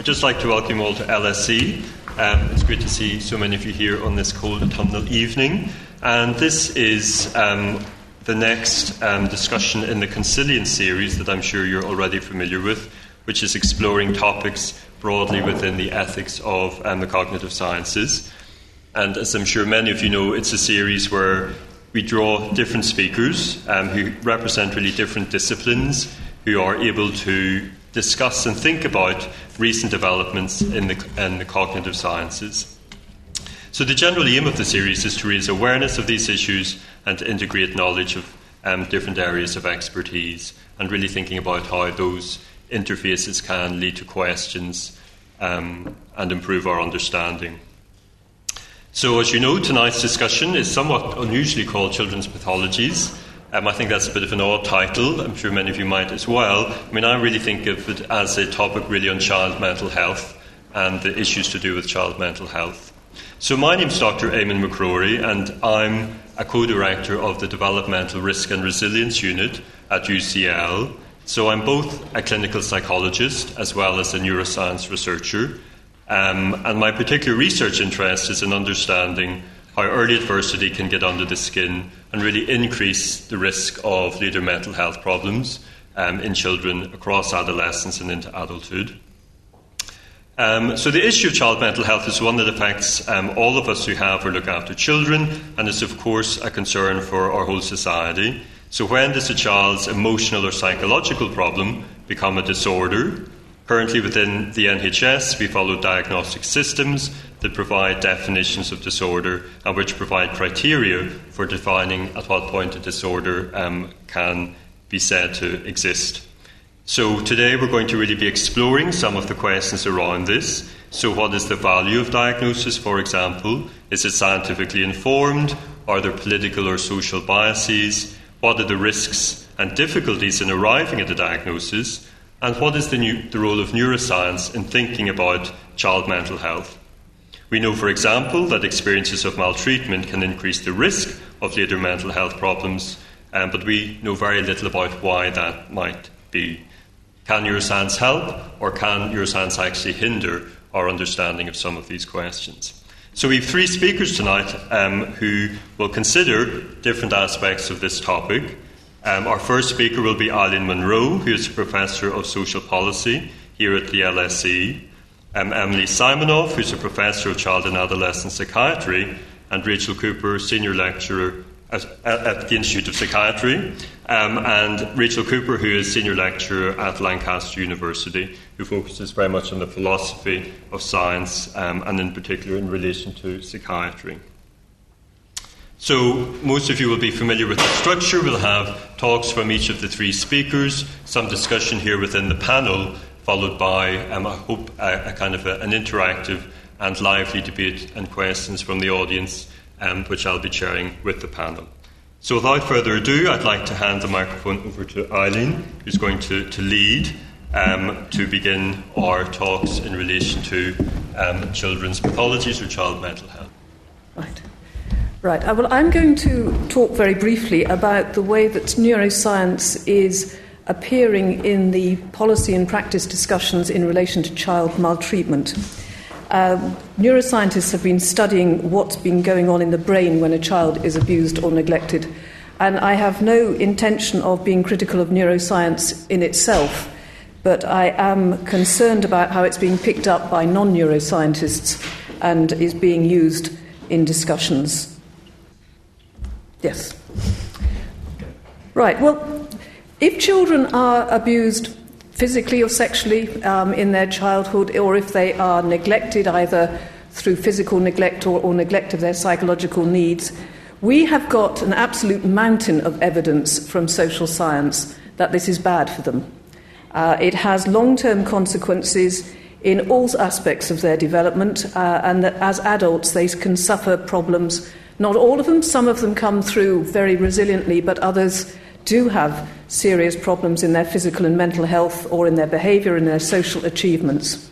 I'd just like to welcome you all to LSE. Um, it's great to see so many of you here on this cold autumnal evening. And this is um, the next um, discussion in the Consilience series that I'm sure you're already familiar with, which is exploring topics broadly within the ethics of um, the cognitive sciences. And as I'm sure many of you know, it's a series where we draw different speakers um, who represent really different disciplines who are able to discuss and think about recent developments in the, in the cognitive sciences. So, the general aim of the series is to raise awareness of these issues and to integrate knowledge of um, different areas of expertise and really thinking about how those interfaces can lead to questions um, and improve our understanding. So, as you know, tonight's discussion is somewhat unusually called Children's Pathologies. Um, I think that's a bit of an odd title. I'm sure many of you might as well. I mean, I really think of it as a topic really on child mental health and the issues to do with child mental health. So, my name's Dr. Eamon McCrory, and I'm a co director of the Developmental Risk and Resilience Unit at UCL. So, I'm both a clinical psychologist as well as a neuroscience researcher. Um, and my particular research interest is in understanding how early adversity can get under the skin and really increase the risk of later mental health problems um, in children across adolescence and into adulthood. Um, so, the issue of child mental health is one that affects um, all of us who have or look after children, and is, of course, a concern for our whole society. So, when does a child's emotional or psychological problem become a disorder? Currently, within the NHS, we follow diagnostic systems that provide definitions of disorder and which provide criteria for defining at what point a disorder um, can be said to exist. So, today we're going to really be exploring some of the questions around this. So, what is the value of diagnosis, for example? Is it scientifically informed? Are there political or social biases? What are the risks and difficulties in arriving at a diagnosis? And what is the, new, the role of neuroscience in thinking about child mental health? We know, for example, that experiences of maltreatment can increase the risk of later mental health problems, um, but we know very little about why that might be. Can neuroscience help, or can neuroscience actually hinder our understanding of some of these questions? So, we have three speakers tonight um, who will consider different aspects of this topic. Um, our first speaker will be Eileen Munro, who is a professor of social policy here at the LSE. Um, Emily Simonoff, who's a professor of child and adolescent psychiatry, and Rachel Cooper, senior lecturer at, at the Institute of Psychiatry, um, and Rachel Cooper, who is senior lecturer at Lancaster University, who focuses very much on the philosophy of science um, and, in particular, in relation to psychiatry. So, most of you will be familiar with the structure. We'll have talks from each of the three speakers, some discussion here within the panel, followed by, um, I hope, a, a kind of a, an interactive and lively debate and questions from the audience, um, which I'll be chairing with the panel. So, without further ado, I'd like to hand the microphone over to Eileen, who's going to, to lead um, to begin our talks in relation to um, children's pathologies or child mental health. Right. Right. Uh, well, I'm going to talk very briefly about the way that neuroscience is appearing in the policy and practice discussions in relation to child maltreatment. Uh, neuroscientists have been studying what's been going on in the brain when a child is abused or neglected, and I have no intention of being critical of neuroscience in itself, but I am concerned about how it's being picked up by non neuroscientists and is being used in discussions Yes. Right. Well, if children are abused physically or sexually um, in their childhood, or if they are neglected either through physical neglect or, or neglect of their psychological needs, we have got an absolute mountain of evidence from social science that this is bad for them. Uh, it has long term consequences in all aspects of their development, uh, and that as adults they can suffer problems not all of them, some of them come through very resiliently, but others do have serious problems in their physical and mental health or in their behaviour and their social achievements.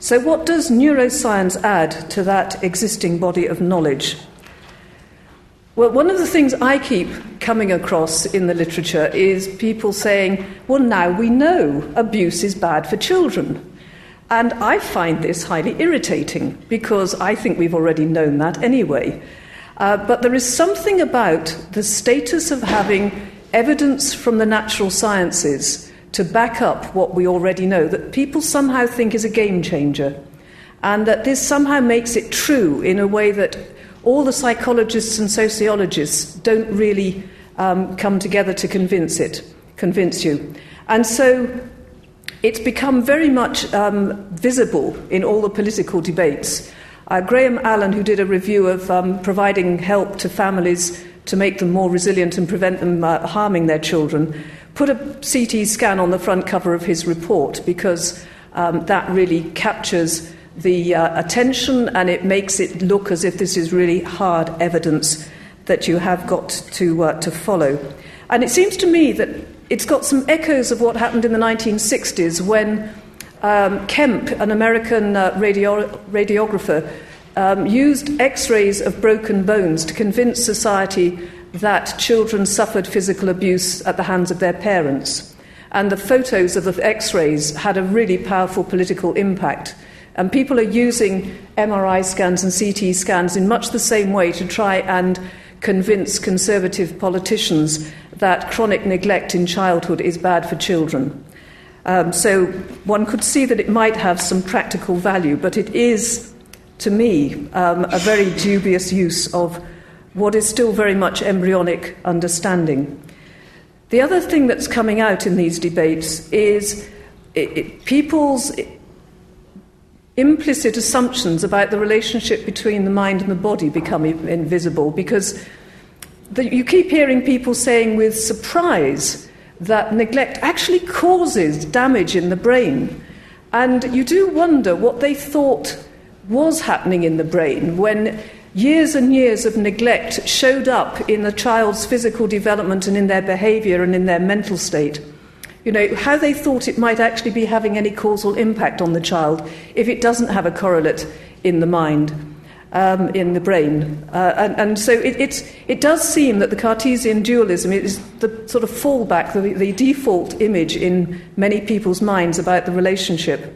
So, what does neuroscience add to that existing body of knowledge? Well, one of the things I keep coming across in the literature is people saying, well, now we know abuse is bad for children. And I find this highly irritating because I think we've already known that anyway. Uh, but there is something about the status of having evidence from the natural sciences to back up what we already know that people somehow think is a game changer. And that this somehow makes it true in a way that all the psychologists and sociologists don't really um, come together to convince it, convince you. And so it's become very much um, visible in all the political debates. Uh, Graham Allen, who did a review of um, providing help to families to make them more resilient and prevent them uh, harming their children, put a CT scan on the front cover of his report because um, that really captures the uh, attention and it makes it look as if this is really hard evidence that you have got to, uh, to follow. And it seems to me that it's got some echoes of what happened in the 1960s when um, Kemp, an American uh, radio- radiographer, um, used x rays of broken bones to convince society that children suffered physical abuse at the hands of their parents. And the photos of the x rays had a really powerful political impact. And people are using MRI scans and CT scans in much the same way to try and convince conservative politicians that chronic neglect in childhood is bad for children. Um, so one could see that it might have some practical value, but it is, to me, um, a very dubious use of what is still very much embryonic understanding. The other thing that's coming out in these debates is it, it, people's implicit assumptions about the relationship between the mind and the body become invisible because the, you keep hearing people saying with surprise that neglect actually causes damage in the brain. And you do wonder what they thought was happening in the brain when years and years of neglect showed up in a child's physical development and in their behaviour and in their mental state. You know, how they thought it might actually be having any causal impact on the child if it doesn't have a correlate in the mind um, in the brain. Uh, and, and, so it, it, does seem that the Cartesian dualism is the sort of fallback, the, the default image in many people's minds about the relationship.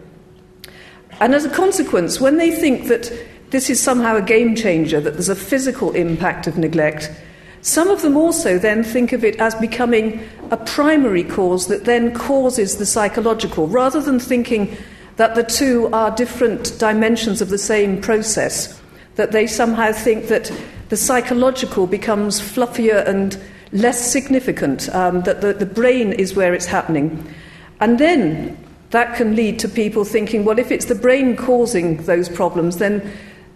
And as a consequence, when they think that this is somehow a game changer, that there's a physical impact of neglect, some of them also then think of it as becoming a primary cause that then causes the psychological, rather than thinking that the two are different dimensions of the same process that they somehow think that the psychological becomes fluffier and less significant, um, that the, the brain is where it's happening. And then that can lead to people thinking, well, if it's the brain causing those problems, then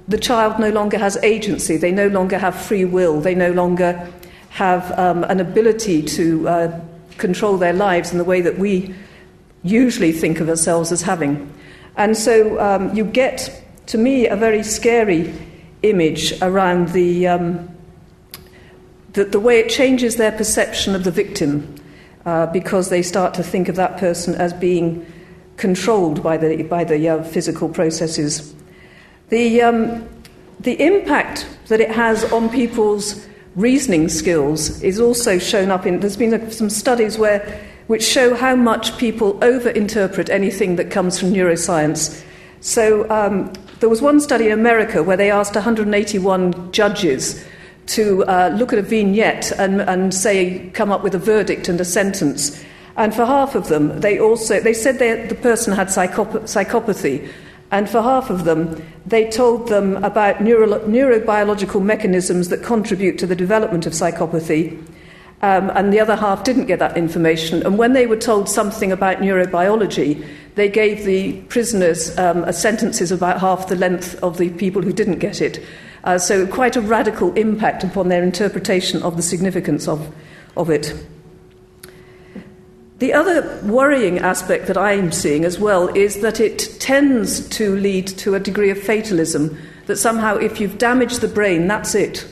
the child no longer has agency, they no longer have free will, they no longer have um, an ability to uh, control their lives in the way that we usually think of ourselves as having. And so um, you get to me, a very scary image around the, um, the, the, way it changes their perception of the victim uh, because they start to think of that person as being controlled by the, by the uh, physical processes. The, um, the impact that it has on people's reasoning skills is also shown up in. There's been some studies where, which show how much people overinterpret anything that comes from neuroscience. So, um, there was one study in America where they asked 181 judges to uh, look at a vignette and, and say, come up with a verdict and a sentence. And for half of them, they also they said they, the person had psychop- psychopathy. And for half of them, they told them about neuro- neurobiological mechanisms that contribute to the development of psychopathy. Um, and the other half didn't get that information. And when they were told something about neurobiology, they gave the prisoners um, sentences about half the length of the people who didn't get it. Uh, so, quite a radical impact upon their interpretation of the significance of, of it. The other worrying aspect that I'm seeing as well is that it tends to lead to a degree of fatalism, that somehow if you've damaged the brain, that's it.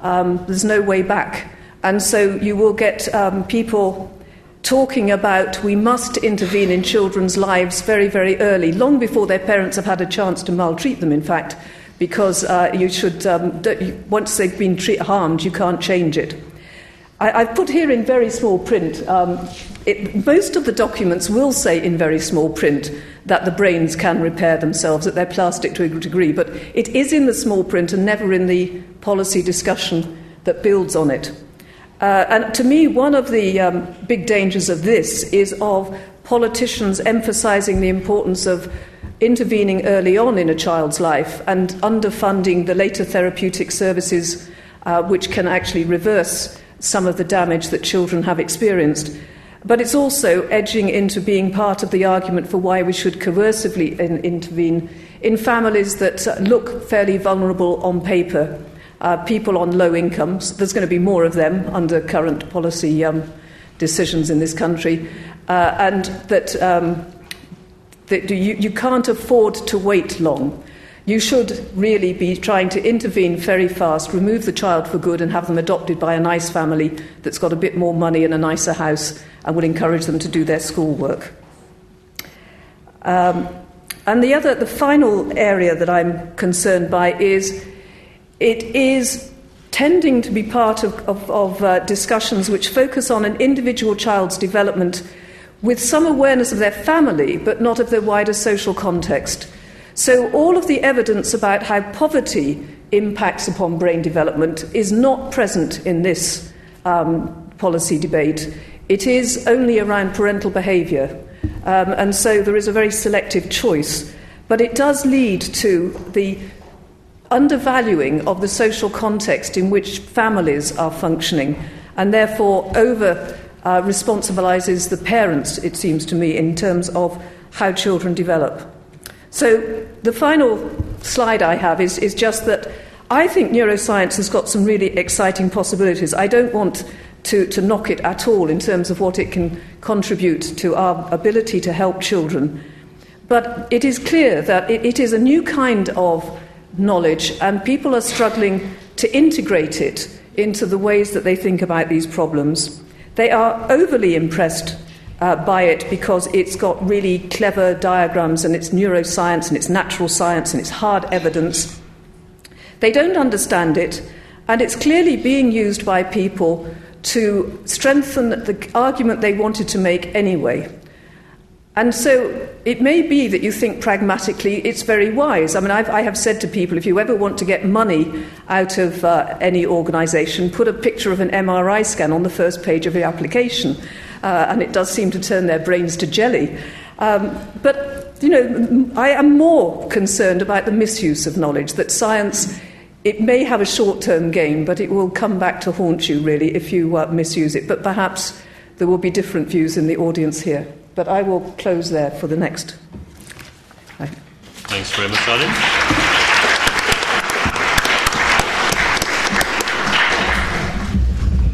Um, there's no way back. And so you will get um, people talking about we must intervene in children's lives very, very early, long before their parents have had a chance to maltreat them, in fact, because uh, you should, um, once they've been treat- harmed, you can't change it. I, have put here in very small print. Um, it, most of the documents will say in very small print that the brains can repair themselves, that they're plastic to a degree, but it is in the small print and never in the policy discussion that builds on it. Uh, and to me, one of the um, big dangers of this is of politicians emphasizing the importance of intervening early on in a child's life and underfunding the later therapeutic services uh, which can actually reverse some of the damage that children have experienced. But it's also edging into being part of the argument for why we should coercively in- intervene in families that look fairly vulnerable on paper. Uh, people on low incomes, there's going to be more of them under current policy um, decisions in this country, uh, and that, um, that you, you can't afford to wait long. You should really be trying to intervene very fast, remove the child for good, and have them adopted by a nice family that's got a bit more money and a nicer house and will encourage them to do their schoolwork. Um, and the other, the final area that I'm concerned by is it is tending to be part of, of, of uh, discussions which focus on an individual child's development with some awareness of their family, but not of their wider social context. So, all of the evidence about how poverty impacts upon brain development is not present in this um, policy debate. It is only around parental behaviour. Um, and so there is a very selective choice. But it does lead to the undervaluing of the social context in which families are functioning, and therefore over uh, responsibilises the parents, it seems to me, in terms of how children develop. So, the final slide I have is, is just that I think neuroscience has got some really exciting possibilities. I don't want to, to knock it at all in terms of what it can contribute to our ability to help children. But it is clear that it, it is a new kind of knowledge, and people are struggling to integrate it into the ways that they think about these problems. They are overly impressed uh, by it because it's got really clever diagrams and it's neuroscience and it's natural science and it's hard evidence. They don't understand it, and it's clearly being used by people to strengthen the argument they wanted to make anyway. And so it may be that you think pragmatically it's very wise. I mean, I've, I have said to people if you ever want to get money out of uh, any organisation, put a picture of an MRI scan on the first page of your application uh, and it does seem to turn their brains to jelly. Um, but, you know, I am more concerned about the misuse of knowledge, that science. It may have a short term gain, but it will come back to haunt you, really, if you uh, misuse it. But perhaps there will be different views in the audience here. But I will close there for the next. Thanks very much, Ali.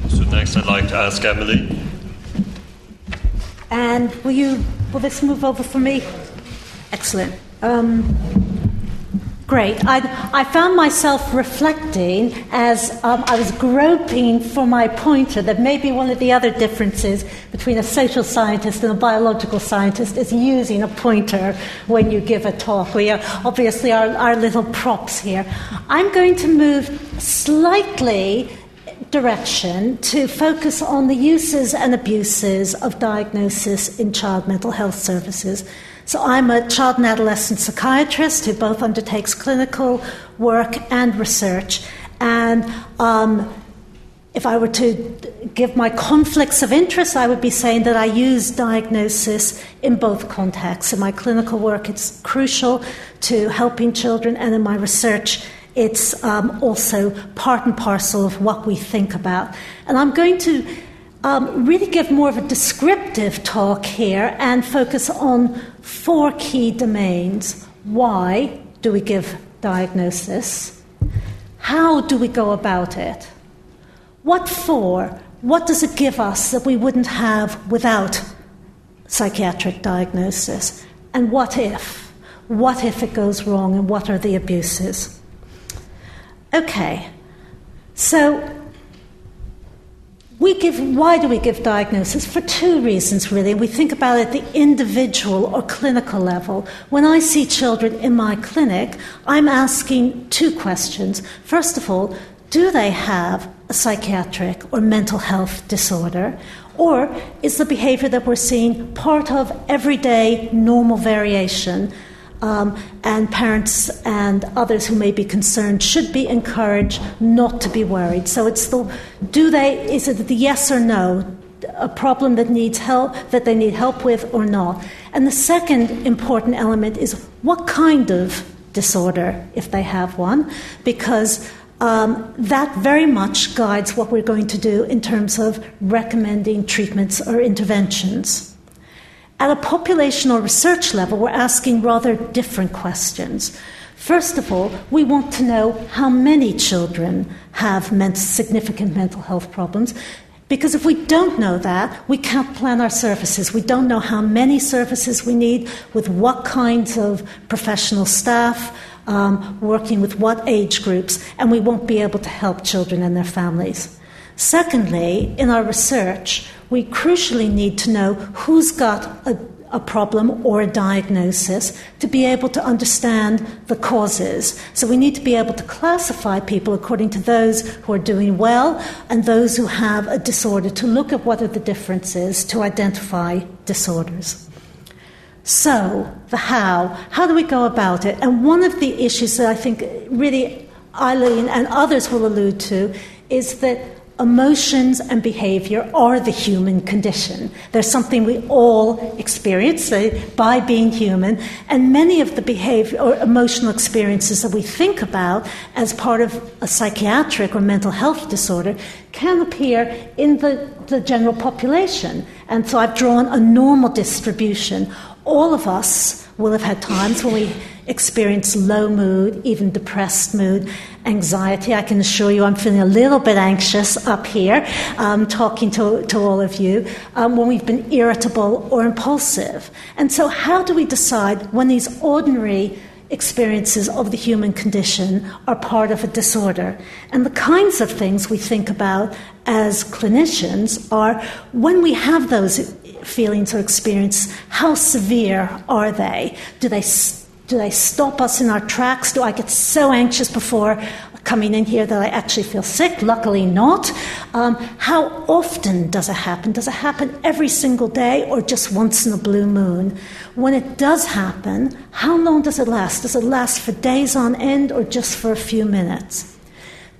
So next I'd like to ask Emily and will you, will this move over for me? Excellent. Um, great. I, I found myself reflecting as um, I was groping for my pointer that maybe one of the other differences between a social scientist and a biological scientist is using a pointer when you give a talk. We are obviously our, our little props here. I'm going to move slightly direction to focus on the uses and abuses of diagnosis in child mental health services. So, I'm a child and adolescent psychiatrist who both undertakes clinical work and research. And um, if I were to give my conflicts of interest, I would be saying that I use diagnosis in both contexts. In my clinical work, it's crucial to helping children, and in my research, it's um, also part and parcel of what we think about. And I'm going to um, really give more of a descriptive talk here and focus on four key domains. Why do we give diagnosis? How do we go about it? What for? What does it give us that we wouldn't have without psychiatric diagnosis? And what if? What if it goes wrong and what are the abuses? Okay, so we give, why do we give diagnosis? For two reasons, really. We think about it at the individual or clinical level. When I see children in my clinic, I'm asking two questions. First of all, do they have a psychiatric or mental health disorder? Or is the behavior that we're seeing part of everyday normal variation? Um, and parents and others who may be concerned should be encouraged not to be worried. So it's the do they is it the yes or no a problem that needs help that they need help with or not. And the second important element is what kind of disorder if they have one because um, that very much guides what we're going to do in terms of recommending treatments or interventions. At a population or research level, we're asking rather different questions. First of all, we want to know how many children have significant mental health problems. Because if we don't know that, we can't plan our services. We don't know how many services we need, with what kinds of professional staff, um, working with what age groups, and we won't be able to help children and their families. Secondly, in our research, we crucially need to know who's got a, a, problem or a diagnosis to be able to understand the causes. So we need to be able to classify people according to those who are doing well and those who have a disorder to look at what are the differences to identify disorders. So, the how. How do we go about it? And one of the issues that I think really Eileen and others will allude to is that emotions and behavior are the human condition. They're something we all experience by being human, and many of the behavior or emotional experiences that we think about as part of a psychiatric or mental health disorder can appear in the, the general population. And so I've drawn a normal distribution all of us will have had times when we experience low mood, even depressed mood, anxiety. I can assure you I'm feeling a little bit anxious up here, um, talking to, to all of you, um, when we've been irritable or impulsive. And so, how do we decide when these ordinary experiences of the human condition are part of a disorder. And the kinds of things we think about as clinicians are when we have those feelings or experience, how severe are they? Do they do they stop us in our tracks? Do I get so anxious before coming in here that I actually feel sick? Luckily, not. Um, how often does it happen? Does it happen every single day or just once in a blue moon? When it does happen, how long does it last? Does it last for days on end or just for a few minutes?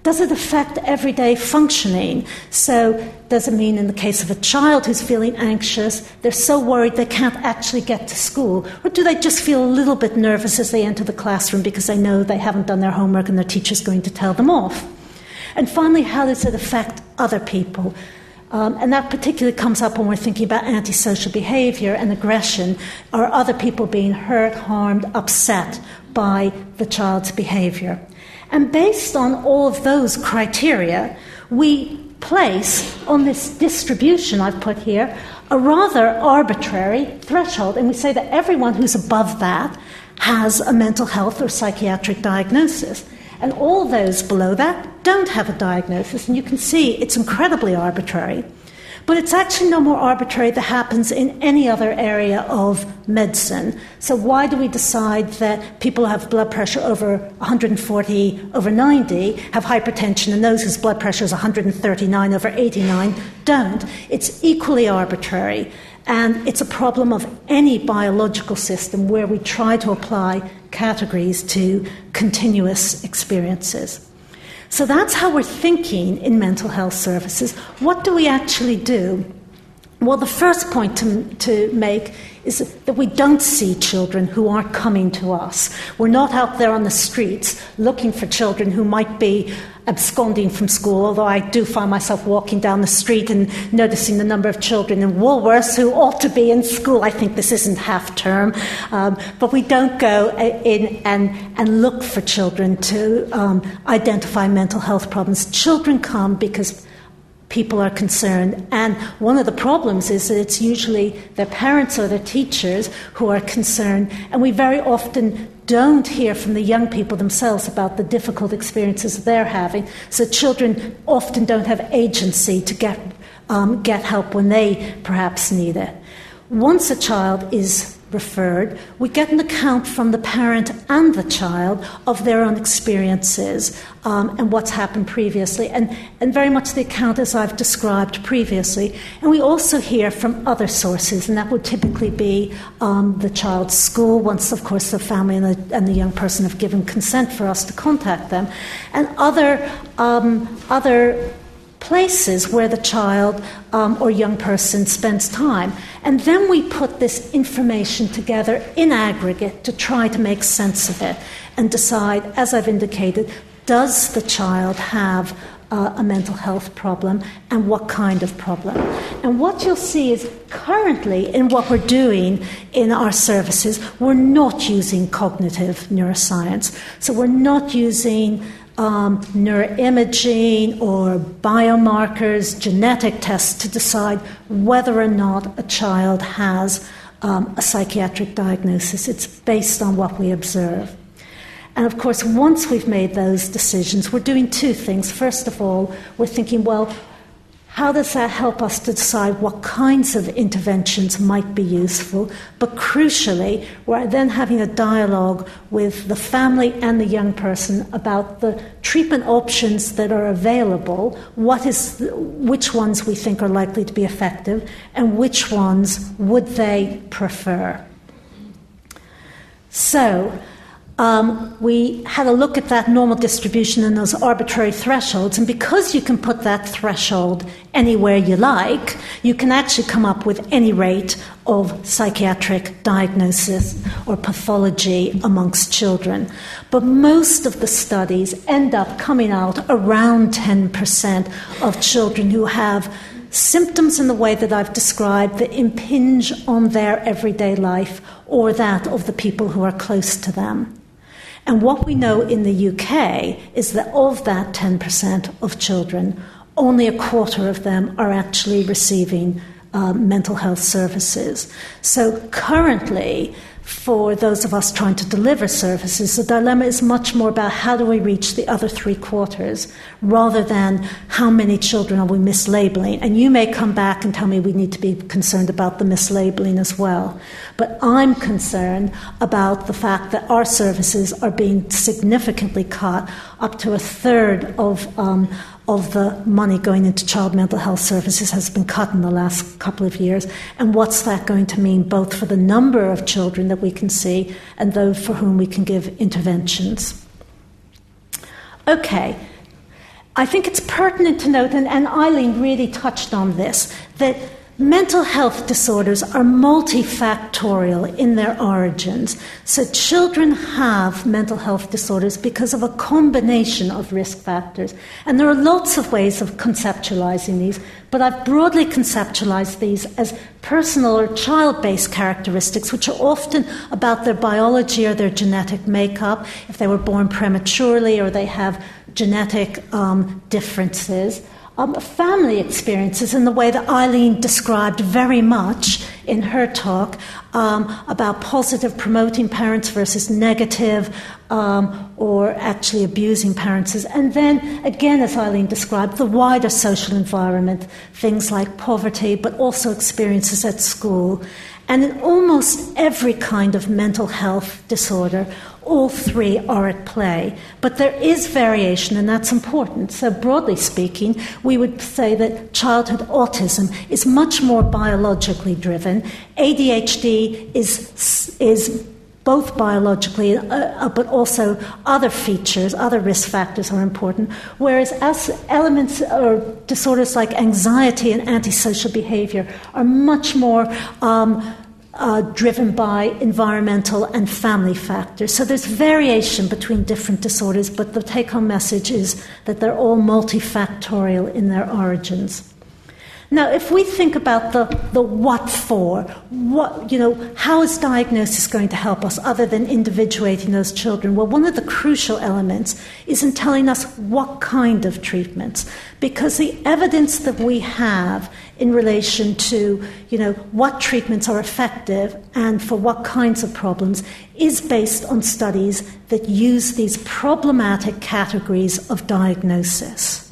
Does it affect everyday functioning? So, does it mean in the case of a child who's feeling anxious, they're so worried they can't actually get to school? Or do they just feel a little bit nervous as they enter the classroom because they know they haven't done their homework and their teacher's going to tell them off? And finally, how does it affect other people? Um, and that particularly comes up when we're thinking about antisocial behavior and aggression. Are other people being hurt, harmed, upset by the child's behavior? And based on all of those criteria, we place on this distribution I've put here a rather arbitrary threshold, and we say that everyone who's above that has a mental health or psychiatric diagnosis. And all those below that don't have a diagnosis, and you can see it's incredibly arbitrary. But it's actually no more arbitrary than happens in any other area of medicine. So, why do we decide that people who have blood pressure over 140 over 90 have hypertension and those whose blood pressure is 139 over 89 don't? It's equally arbitrary. And it's a problem of any biological system where we try to apply categories to continuous experiences. So that's how we're thinking in mental health services. What do we actually do? Well, the first point to, to make is that we don't see children who aren't coming to us. We're not out there on the streets looking for children who might be absconding from school, although I do find myself walking down the street and noticing the number of children in Woolworths who ought to be in school. I think this isn't half term. Um, but we don't go in and, and look for children to um, identify mental health problems. Children come because people are concerned. And one of the problems is that it's usually their parents or their teachers who are concerned, and we very often don't hear from the young people themselves about the difficult experiences they're having. So children often don't have agency to get, um, get help when they perhaps need it. Once a child is referred, we get an account from the parent and the child of their own experiences um, and what's happened previously, and, and very much the account as I've described previously. And we also hear from other sources, and that would typically be um, the child's school, once, of course, the family and the, and the, young person have given consent for us to contact them, and other, um, other places where the child um, or young person spends time. And then we put this information together in aggregate to try to make sense of it and decide, as I've indicated, does the child have uh, a mental health problem and what kind of problem. And what you'll see is currently in what we're doing in our services, we're not using cognitive neuroscience. So we're not using um, neuroimaging or biomarkers, genetic tests to decide whether or not a child has um, a psychiatric diagnosis. It's based on what we observe. And of course, once we've made those decisions, we're doing two things. First of all, we're thinking, well, how does that help us to decide what kinds of interventions might be useful? But crucially, we're then having a dialogue with the family and the young person about the treatment options that are available, what is, which ones we think are likely to be effective, and which ones would they prefer. So, um, we had a look at that normal distribution and those arbitrary thresholds, and because you can put that threshold anywhere you like, you can actually come up with any rate of psychiatric diagnosis or pathology amongst children. But most of the studies end up coming out around 10% of children who have symptoms in the way that I've described that impinge on their everyday life or that of the people who are close to them. And what we know in the UK is that of that 10% of children, only a quarter of them are actually receiving uh, mental health services. So currently, for those of us trying to deliver services, the dilemma is much more about how do we reach the other three quarters rather than how many children are we mislabeling. And you may come back and tell me we need to be concerned about the mislabeling as well. But I'm concerned about the fact that our services are being significantly cut up to a third of. Um, of the money going into child mental health services has been cut in the last couple of years. And what's that going to mean both for the number of children that we can see and those for whom we can give interventions? Okay. I think it's pertinent to note, and, and Eileen really touched on this, that Mental health disorders are multifactorial in their origins. So, children have mental health disorders because of a combination of risk factors. And there are lots of ways of conceptualizing these, but I've broadly conceptualized these as personal or child based characteristics, which are often about their biology or their genetic makeup, if they were born prematurely or they have genetic um, differences um, family experiences in the way that Eileen described very much in her talk um, about positive promoting parents versus negative um, or actually abusing parents. And then, again, as Eileen described, the wider social environment, things like poverty, but also experiences at school. And in almost every kind of mental health disorder, all three are at play. But there is variation, and that's important. So, broadly speaking, we would say that childhood autism is much more biologically driven. ADHD is, is both biologically, uh, uh, but also other features, other risk factors are important. Whereas as elements or disorders like anxiety and antisocial behavior are much more um, uh, driven by environmental and family factors. So there's variation between different disorders, but the take home message is that they're all multifactorial in their origins. Now, if we think about the, the what for, what, you know, how is diagnosis going to help us other than individuating those children? Well, one of the crucial elements is in telling us what kind of treatments, because the evidence that we have in relation to, you know, what treatments are effective and for what kinds of problems is based on studies that use these problematic categories of diagnosis.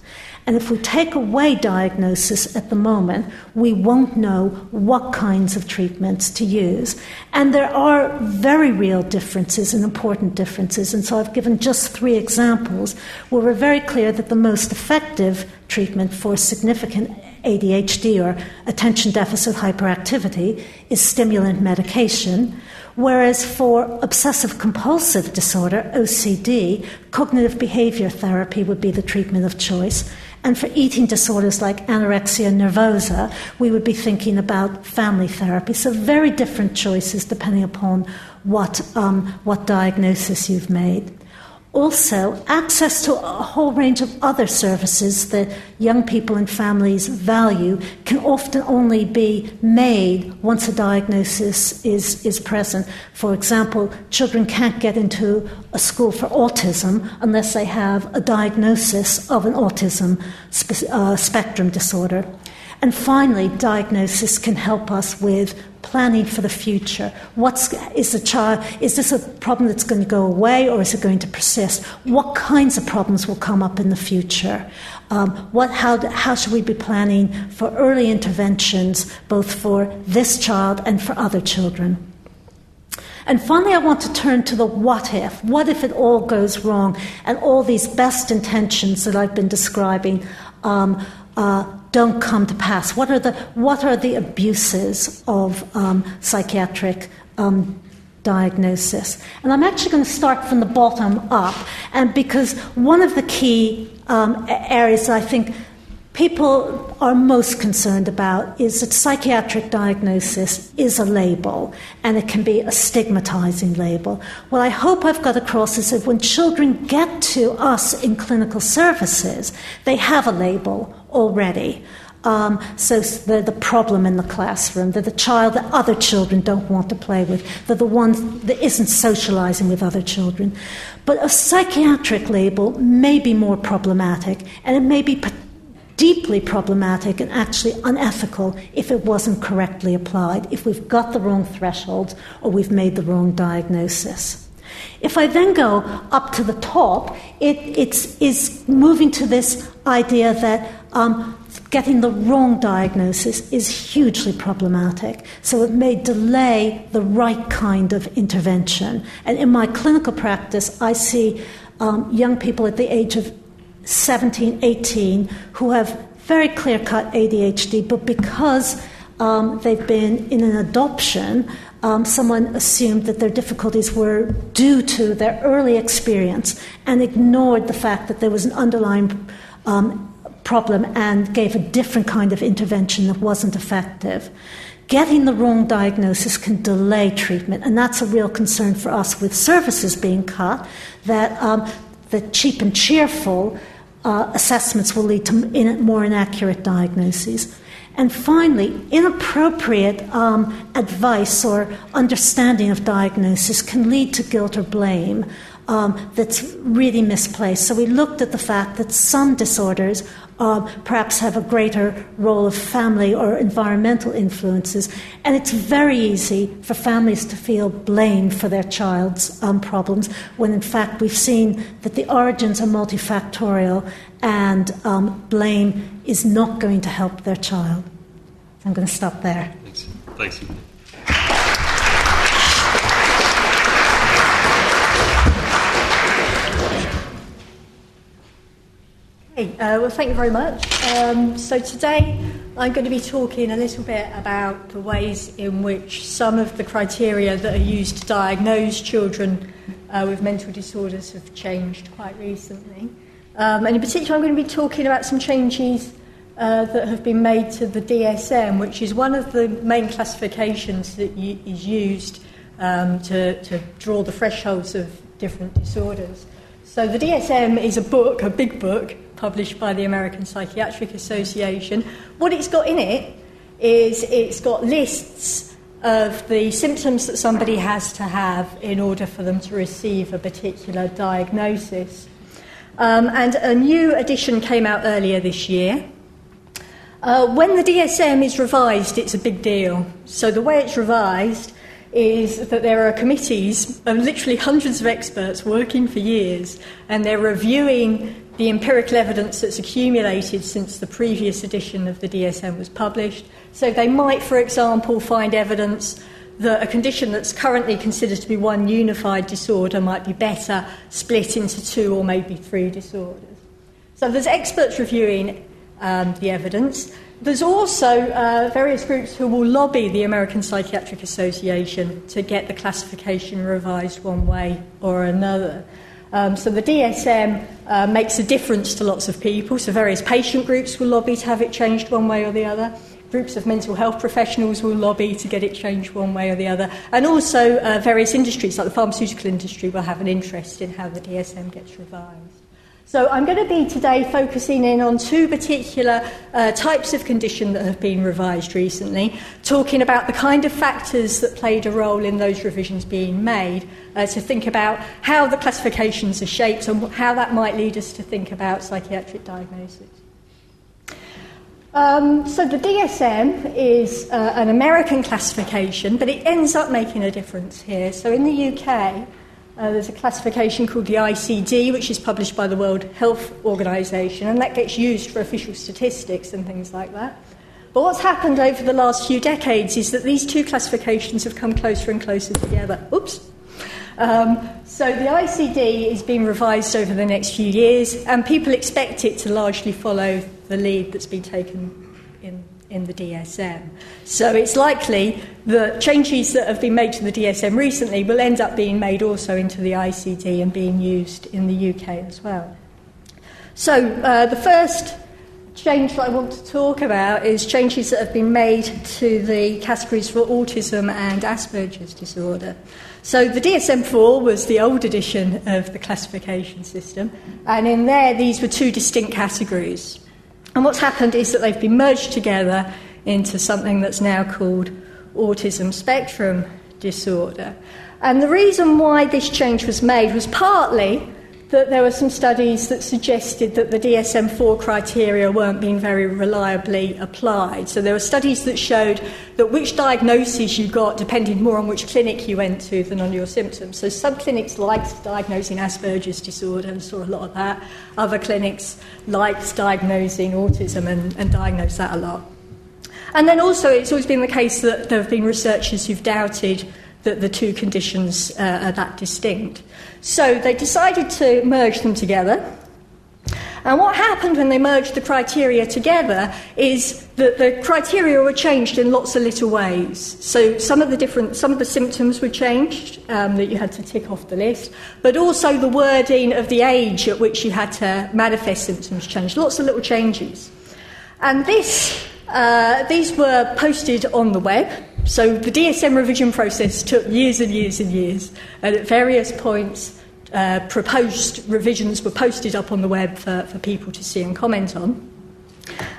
And if we take away diagnosis at the moment, we won't know what kinds of treatments to use. And there are very real differences and important differences. And so I've given just three examples where we're very clear that the most effective treatment for significant ADHD or attention deficit hyperactivity is stimulant medication. Whereas for obsessive compulsive disorder, OCD, cognitive behavior therapy would be the treatment of choice. And for eating disorders like anorexia nervosa, we would be thinking about family therapy. So, very different choices depending upon what, um, what diagnosis you've made. Also, access to a whole range of other services that young people and families value can often only be made once a diagnosis is, is present. For example, children can't get into a school for autism unless they have a diagnosis of an autism spe- uh, spectrum disorder. And finally, diagnosis can help us with planning for the future. What's is the child? Is this a problem that's going to go away, or is it going to persist? What kinds of problems will come up in the future? Um, what? How? How should we be planning for early interventions, both for this child and for other children? And finally, I want to turn to the what if. What if it all goes wrong and all these best intentions that I've been describing um, uh, don't come to pass? What are the, what are the abuses of um, psychiatric um, diagnosis? And I'm actually going to start from the bottom up, and because one of the key um, areas I think people are most concerned about is that psychiatric diagnosis is a label and it can be a stigmatizing label. What I hope I've got across is that when children get to us in clinical services, they have a label already. Um, so they're the problem in the classroom. They're the child that other children don't want to play with. They're the one that isn't socializing with other children. But a psychiatric label may be more problematic, and it may be deeply problematic and actually unethical if it wasn't correctly applied, if we've got the wrong threshold or we've made the wrong diagnosis. If I then go up to the top, it it's, is moving to this idea that um, getting the wrong diagnosis is hugely problematic. So it may delay the right kind of intervention. And in my clinical practice, I see um, young people at the age of 17, 18 who have very clear cut ADHD, but because um, they've been in an adoption, um, someone assumed that their difficulties were due to their early experience and ignored the fact that there was an underlying um, problem and gave a different kind of intervention that wasn't effective. Getting the wrong diagnosis can delay treatment, and that's a real concern for us with services being cut. That um, the cheap and cheerful uh, assessments will lead to in, more inaccurate diagnoses. And finally, inappropriate um, advice or understanding of diagnosis can lead to guilt or blame um, that's really misplaced. So we looked at the fact that some disorders uh, perhaps have a greater role of family or environmental influences. And it's very easy for families to feel blame for their child's um, problems when, in fact, we've seen that the origins are multifactorial and um, blame is not going to help their child. I'm going to stop there. Thanks. Thanks. Hey, uh, well, thank you very much. Um, so, today I'm going to be talking a little bit about the ways in which some of the criteria that are used to diagnose children uh, with mental disorders have changed quite recently. Um, and in particular, I'm going to be talking about some changes uh, that have been made to the DSM, which is one of the main classifications that y- is used um, to, to draw the thresholds of different disorders. So, the DSM is a book, a big book, published by the American Psychiatric Association. What it's got in it is it's got lists of the symptoms that somebody has to have in order for them to receive a particular diagnosis. Um, and a new edition came out earlier this year. Uh, when the DSM is revised, it's a big deal. So, the way it's revised is that there are committees of literally hundreds of experts working for years, and they're reviewing the empirical evidence that's accumulated since the previous edition of the DSM was published. So they might, for example, find evidence that a condition that's currently considered to be one unified disorder might be better split into two or maybe three disorders. So there's experts reviewing um, the evidence. There's also uh, various groups who will lobby the American Psychiatric Association to get the classification revised one way or another. Um, so the DSM uh, makes a difference to lots of people. So various patient groups will lobby to have it changed one way or the other. Groups of mental health professionals will lobby to get it changed one way or the other. And also uh, various industries, like the pharmaceutical industry, will have an interest in how the DSM gets revised. So I'm going to be today focusing in on two particular uh, types of condition that have been revised recently, talking about the kind of factors that played a role in those revisions being made, uh, to think about how the classifications are shaped and how that might lead us to think about psychiatric diagnosis. Um, so the DSM is uh, an American classification, but it ends up making a difference here. So in the UK, uh, there's a classification called the ICD, which is published by the World Health Organization, and that gets used for official statistics and things like that. But what's happened over the last few decades is that these two classifications have come closer and closer together. Oops. Um, so the ICD is being revised over the next few years, and people expect it to largely follow the lead that's been taken in the DSM. So it's likely that changes that have been made to the DSM recently will end up being made also into the ICD and being used in the UK as well. So uh, the first change that I want to talk about is changes that have been made to the categories for autism and Asperger's disorder. So the DSM 4 was the old edition of the classification system, and in there these were two distinct categories. And what's happened is that they've been merged together into something that's now called autism spectrum disorder. And the reason why this change was made was partly that there were some studies that suggested that the DSM 4 criteria weren't being very reliably applied. So there were studies that showed that which diagnosis you got depended more on which clinic you went to than on your symptoms. So some clinics liked diagnosing Asperger's disorder and saw a lot of that. Other clinics liked diagnosing autism and, and diagnosed that a lot. And then also, it's always been the case that there have been researchers who've doubted that the two conditions uh, are that distinct. So they decided to merge them together. And what happened when they merged the criteria together is that the criteria were changed in lots of little ways. So some of the different, some of the symptoms were changed um, that you had to tick off the list, but also the wording of the age at which you had to manifest symptoms changed. Lots of little changes. And this, uh, these were posted on the web. So the DSM revision process took years and years and years, and at various points, uh, proposed revisions were posted up on the web for, for people to see and comment on.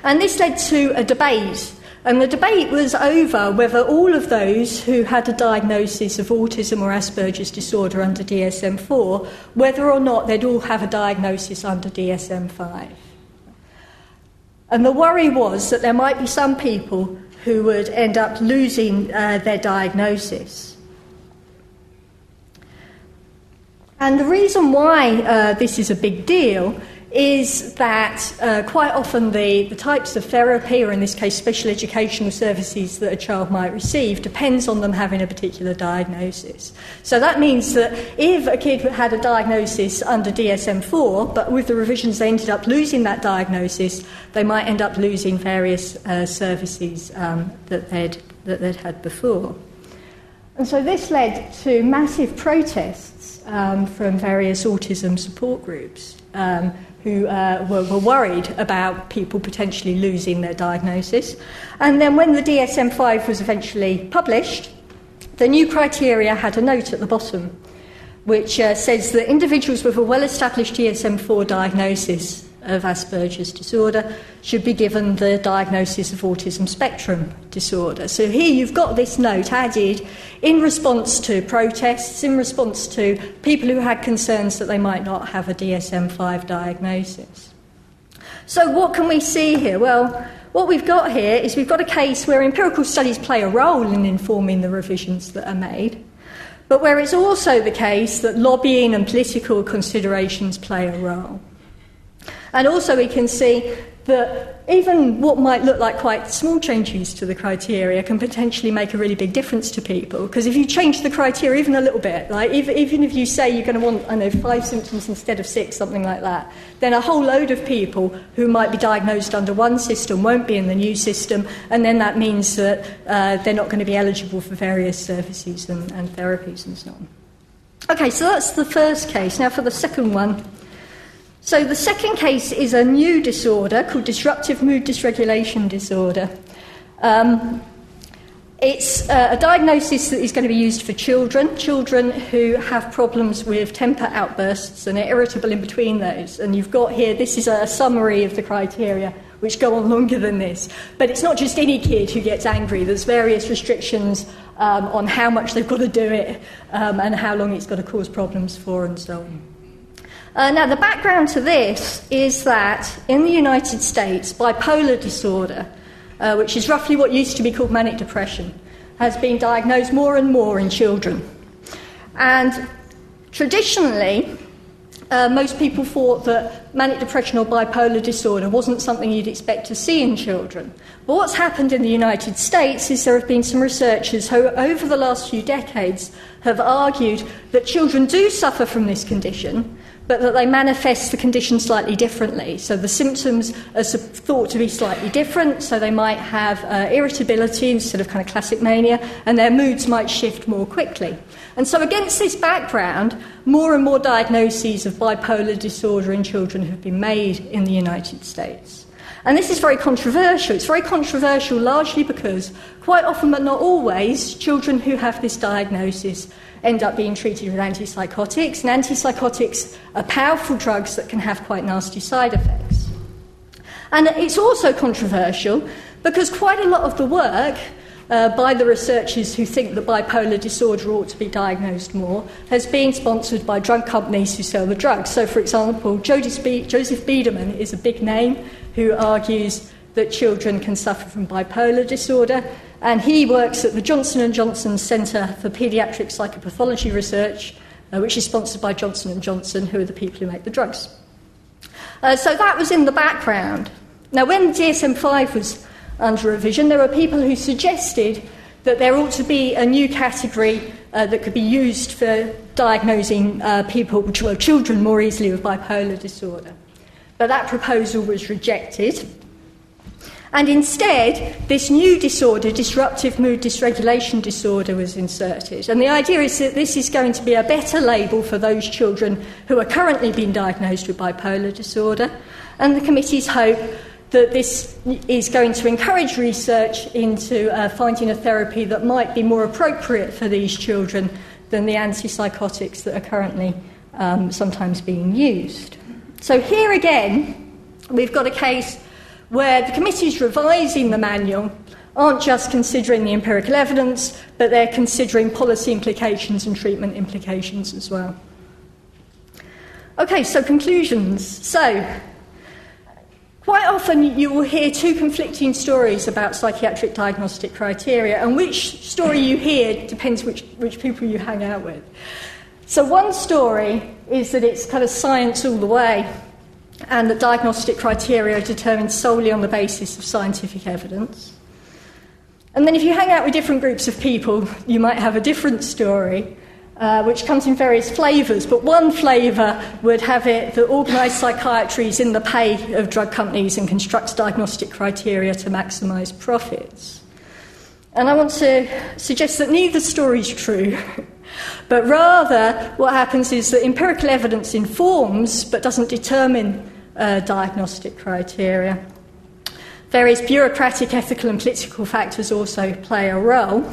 And this led to a debate, and the debate was over whether all of those who had a diagnosis of autism or Asperger's disorder under DSM 4, whether or not they'd all have a diagnosis under DSM 5. And the worry was that there might be some people who would end up losing uh, their diagnosis. And the reason why uh, this is a big deal is that uh, quite often the, the types of therapy, or in this case special educational services that a child might receive, depends on them having a particular diagnosis. So that means that if a kid had a diagnosis under DSM 4, but with the revisions they ended up losing that diagnosis, they might end up losing various uh, services um, that, they'd, that they'd had before. And so this led to massive protests um, from various autism support groups. Um, who uh, were, were, worried about people potentially losing their diagnosis. And then when the DSM 5 was eventually published, the new criteria had a note at the bottom which uh, says that individuals with a well established DSM 4 diagnosis of Asperger's disorder should be given the diagnosis of autism spectrum disorder. So here you've got this note added in response to protests, in response to people who had concerns that they might not have a DSM 5 diagnosis. So, what can we see here? Well, what we've got here is we've got a case where empirical studies play a role in informing the revisions that are made, but where it's also the case that lobbying and political considerations play a role. And also, we can see that even what might look like quite small changes to the criteria can potentially make a really big difference to people. Because if you change the criteria even a little bit, like even, even if you say you're going to want, I know, five symptoms instead of six, something like that, then a whole load of people who might be diagnosed under one system won't be in the new system, and then that means that uh, they're not going to be eligible for various services and, and therapies and so on. Okay, so that's the first case. Now for the second one. So, the second case is a new disorder called disruptive mood dysregulation disorder. Um, it's uh, a diagnosis that is going to be used for children, children who have problems with temper outbursts and are irritable in between those. And you've got here, this is a summary of the criteria, which go on longer than this. But it's not just any kid who gets angry, there's various restrictions um, on how much they've got to do it um, and how long it's got to cause problems for, and so on. Uh, now, the background to this is that in the United States, bipolar disorder, uh, which is roughly what used to be called manic depression, has been diagnosed more and more in children. And traditionally, uh, most people thought that manic depression or bipolar disorder wasn't something you'd expect to see in children. But what's happened in the United States is there have been some researchers who, over the last few decades, have argued that children do suffer from this condition but that they manifest the condition slightly differently. So the symptoms are thought to be slightly different, so they might have uh, irritability instead of kind of classic mania, and their moods might shift more quickly. And so, against this background, more and more diagnoses of bipolar disorder in children have been made in the United States. And this is very controversial. It's very controversial largely because, quite often but not always, children who have this diagnosis end up being treated with antipsychotics, and antipsychotics are powerful drugs that can have quite nasty side effects. And it's also controversial because quite a lot of the work uh, by the researchers who think that bipolar disorder ought to be diagnosed more has been sponsored by drug companies who sell the drugs. So, for example, Joseph Biederman is a big name who argues that children can suffer from bipolar disorder and he works at the Johnson & Johnson Centre for Paediatric Psychopathology Research, uh, which is sponsored by Johnson & Johnson, who are the people who make the drugs. Uh, so that was in the background. Now, when DSM-5 was under revision, there were people who suggested that there ought to be a new category uh, that could be used for diagnosing uh, people, well, children more easily with bipolar disorder. But that proposal was rejected. And instead, this new disorder, disruptive mood dysregulation disorder, was inserted. And the idea is that this is going to be a better label for those children who are currently being diagnosed with bipolar disorder. And the committees hope that this is going to encourage research into uh, finding a therapy that might be more appropriate for these children than the antipsychotics that are currently um, sometimes being used. So, here again, we've got a case where the committees revising the manual aren't just considering the empirical evidence, but they're considering policy implications and treatment implications as well. Okay, so conclusions. So, quite often you will hear two conflicting stories about psychiatric diagnostic criteria, and which story you hear depends which, which people you hang out with. So, one story is that it's kind of science all the way, and that diagnostic criteria are determined solely on the basis of scientific evidence. And then, if you hang out with different groups of people, you might have a different story, uh, which comes in various flavours. But one flavour would have it that organised psychiatry is in the pay of drug companies and constructs diagnostic criteria to maximise profits. And I want to suggest that neither story is true. but rather, what happens is that empirical evidence informs but doesn't determine uh, diagnostic criteria. Various bureaucratic, ethical, and political factors also play a role.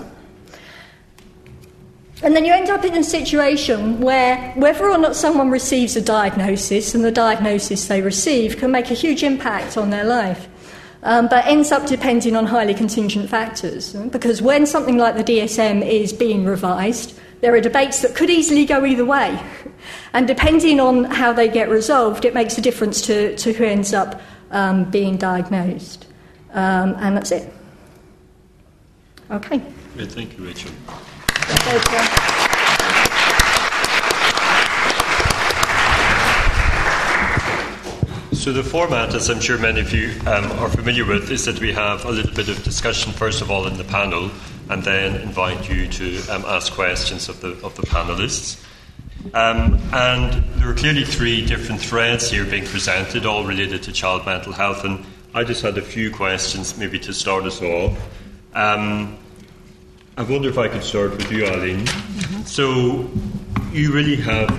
And then you end up in a situation where whether or not someone receives a diagnosis and the diagnosis they receive can make a huge impact on their life. Um, but ends up depending on highly contingent factors. Because when something like the DSM is being revised, there are debates that could easily go either way. And depending on how they get resolved, it makes a difference to, to who ends up um, being diagnosed. Um, and that's it. Okay. Great, thank you, Rachel. So the format, as I'm sure many of you um, are familiar with, is that we have a little bit of discussion first of all in the panel, and then invite you to um, ask questions of the of the panelists. Um, and there are clearly three different threads here being presented, all related to child mental health. And I just had a few questions, maybe to start us off. Um, I wonder if I could start with you, Eileen. Mm-hmm. So, you really have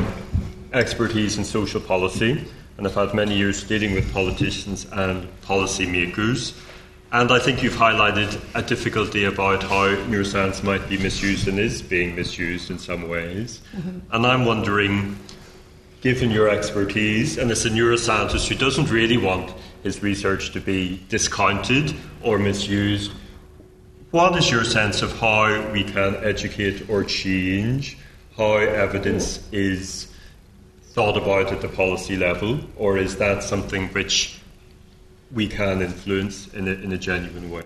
expertise in social policy, and have had many years dealing with politicians and policymakers. And I think you've highlighted a difficulty about how neuroscience might be misused and is being misused in some ways. Mm-hmm. And I'm wondering, given your expertise, and as a neuroscientist who doesn't really want his research to be discounted or misused, what is your sense of how we can educate or change how evidence is thought about at the policy level, or is that something which we can influence in a, in a genuine way.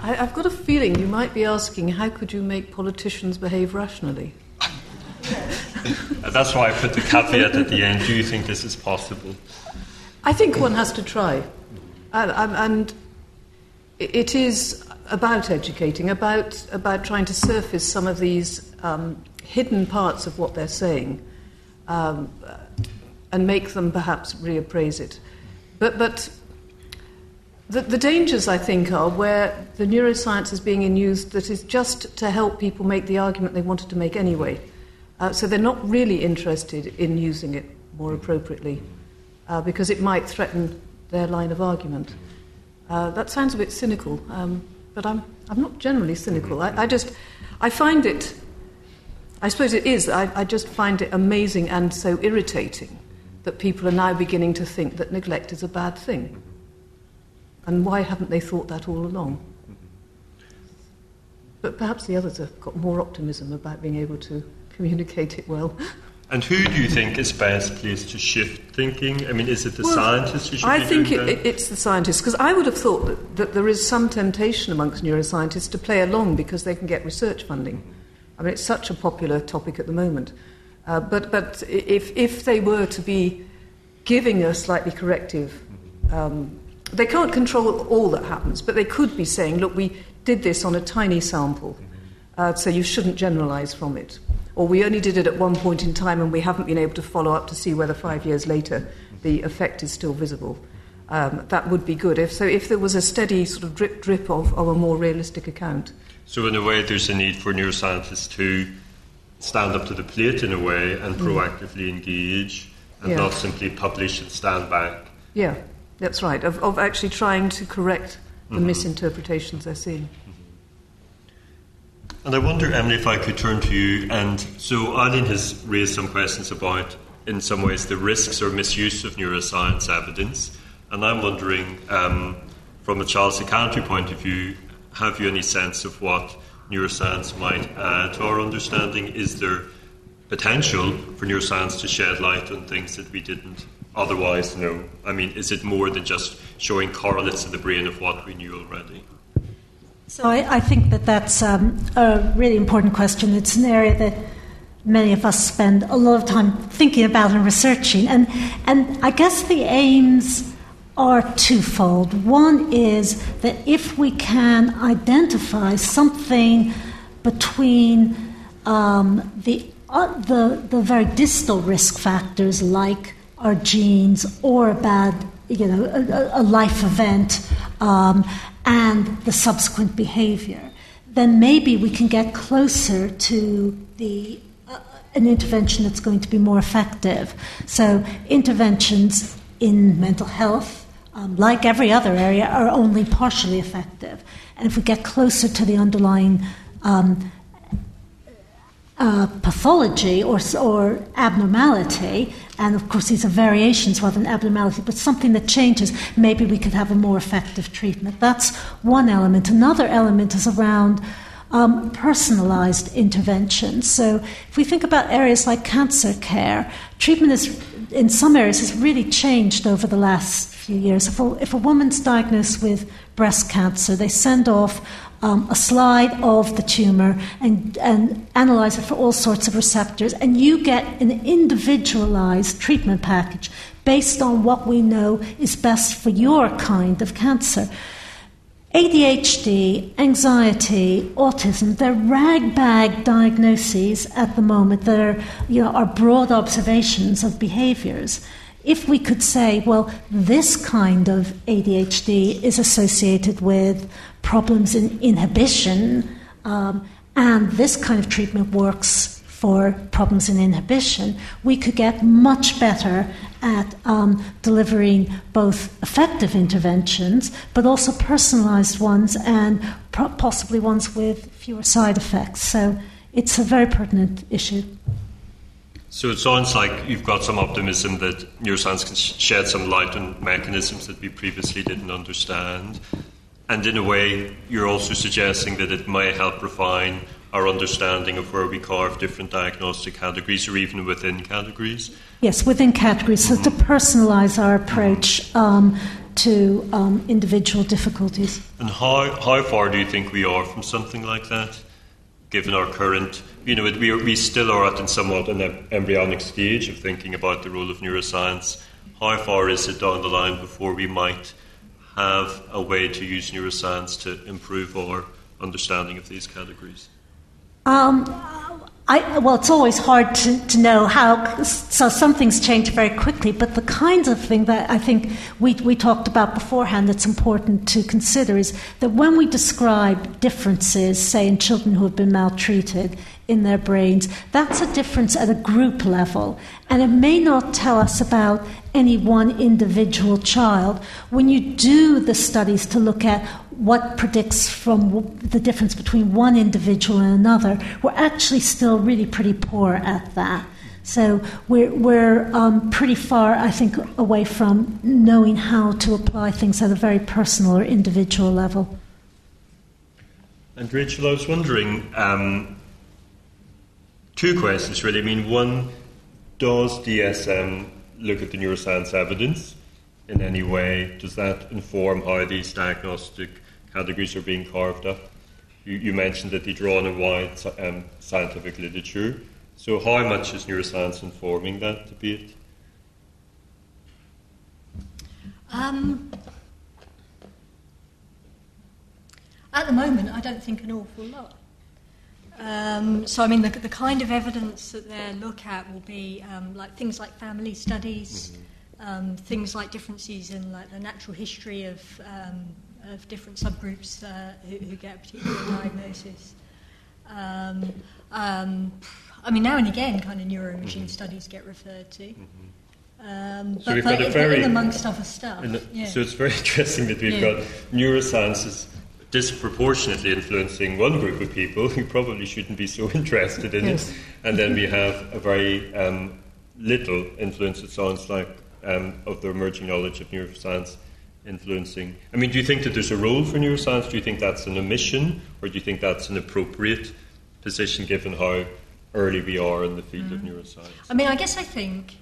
I, have got a feeling you might be asking how could you make politicians behave rationally? That's why I put the caveat at the end. Do you think this is possible? I think one has to try. And, and it is about educating, about, about trying to surface some of these um, hidden parts of what they're saying um, and make them perhaps reappraise it. But, but the, the, dangers, I think, are where the neuroscience is being used that is just to help people make the argument they wanted to make anyway. Uh, so they're not really interested in using it more appropriately uh, because it might threaten their line of argument. Uh, that sounds a bit cynical, um, but I'm, I'm not generally cynical. I, I, just I find it, I suppose it is, I, I just find it amazing and so irritating that people are now beginning to think that neglect is a bad thing. And why haven't they thought that all along? But perhaps the others have got more optimism about being able to communicate it well. And who do you think is best placed to shift thinking? I mean, is it the well, scientists who should I think it, it's the scientists, because I would have thought that, that there is some temptation amongst neuroscientists to play along because they can get research funding. I mean, it's such a popular topic at the moment. Uh, but but if, if they were to be giving a slightly corrective um, they can't control all that happens, but they could be saying, look, we did this on a tiny sample, uh, so you shouldn't generalize from it. Or we only did it at one point in time and we haven't been able to follow up to see whether five years later the effect is still visible. Um, that would be good. If, so if there was a steady sort of drip drip of, of a more realistic account. So, in a way, there's a need for neuroscientists to stand up to the plate in a way and mm. proactively engage and yeah. not simply publish and stand back. Yeah. That's right, of, of actually trying to correct the mm-hmm. misinterpretations they're seeing. And I wonder, Emily, if I could turn to you. And so Eileen has raised some questions about, in some ways, the risks or misuse of neuroscience evidence. And I'm wondering, um, from a child psychiatry point of view, have you any sense of what neuroscience might add to our understanding? Is there potential for neuroscience to shed light on things that we didn't otherwise know? I mean, is it more than just showing correlates in the brain of what we knew already? So I, I think that that's um, a really important question. It's an area that many of us spend a lot of time thinking about and researching. And, and I guess the aims are twofold. One is that if we can identify something between um, the, uh, the, the very distal risk factors like our genes or a bad, you know, a, a life event um, and the subsequent behavior, then maybe we can get closer to the uh, an intervention that's going to be more effective. So interventions in mental health, um, like every other area, are only partially effective. And if we get closer to the underlying um, uh, pathology or, or abnormality, and of course these are variations rather than abnormality, but something that changes, maybe we could have a more effective treatment. That's one element. Another element is around um, personalized intervention. So, if we think about areas like cancer care, treatment is, in some areas has really changed over the last few years. If a, if a woman's diagnosed with breast cancer, they send off um, a slide of the tumor and, and analyze it for all sorts of receptors, and you get an individualized treatment package based on what we know is best for your kind of cancer. ADHD, anxiety, autism, they're ragbag diagnoses at the moment that are, you know, are broad observations of behaviors. If we could say, well, this kind of ADHD is associated with problems in inhibition, um, and this kind of treatment works for problems in inhibition, we could get much better at um, delivering both effective interventions, but also personalized ones and possibly ones with fewer side effects. So it's a very pertinent issue. So it sounds like you've got some optimism that neuroscience can shed some light on mechanisms that we previously didn't understand. And in a way, you're also suggesting that it may help refine our understanding of where we carve different diagnostic categories or even within categories? Yes, within categories. So to personalise our approach um, to um, individual difficulties. And how, how far do you think we are from something like that? Given our current, you know, we, we still are at somewhat an embryonic stage of thinking about the role of neuroscience. How far is it down the line before we might have a way to use neuroscience to improve our understanding of these categories? Um, I, well, it's always hard to, to know how, so some things change very quickly, but the kinds of thing that I think we, we talked about beforehand that's important to consider is that when we describe differences, say in children who have been maltreated in their brains, that's a difference at a group level. And it may not tell us about any one individual child. When you do the studies to look at what predicts from the difference between one individual and another, we're actually still really pretty poor at that. So we're, we're um, pretty far, I think, away from knowing how to apply things at a very personal or individual level. And Rachel, I was wondering um, two questions really. I mean, one, does DSM look at the neuroscience evidence in any way? Does that inform how these diagnostic categories are being carved up. You, you mentioned that they draw on a wide um, scientific literature. So, how much is neuroscience informing that debate? Um, at the moment, I don't think an awful lot. Um, so, I mean, the, the, kind of evidence that they look at will be um, like things like family studies, mm-hmm. um, things like differences in like the natural history of um, of different subgroups uh, who, who, get a particular diagnosis. Um, um, I mean, now and again, kind of neuroimaging mm-hmm. studies get referred to. Mm-hmm. Um, so but, we've got a very amongst other stuff. The, yeah. So it's very interesting that we've yeah. got neurosciences disproportionately influencing one group of people who probably shouldn't be so interested in yes. it, and then we have a very um, little influence. It sounds like um, of the emerging knowledge of neuroscience influencing? I mean, do you think that there's a role for neuroscience? Do you think that's an omission, or do you think that's an appropriate position given how early we are in the field mm. of neuroscience? I mean, I guess I think.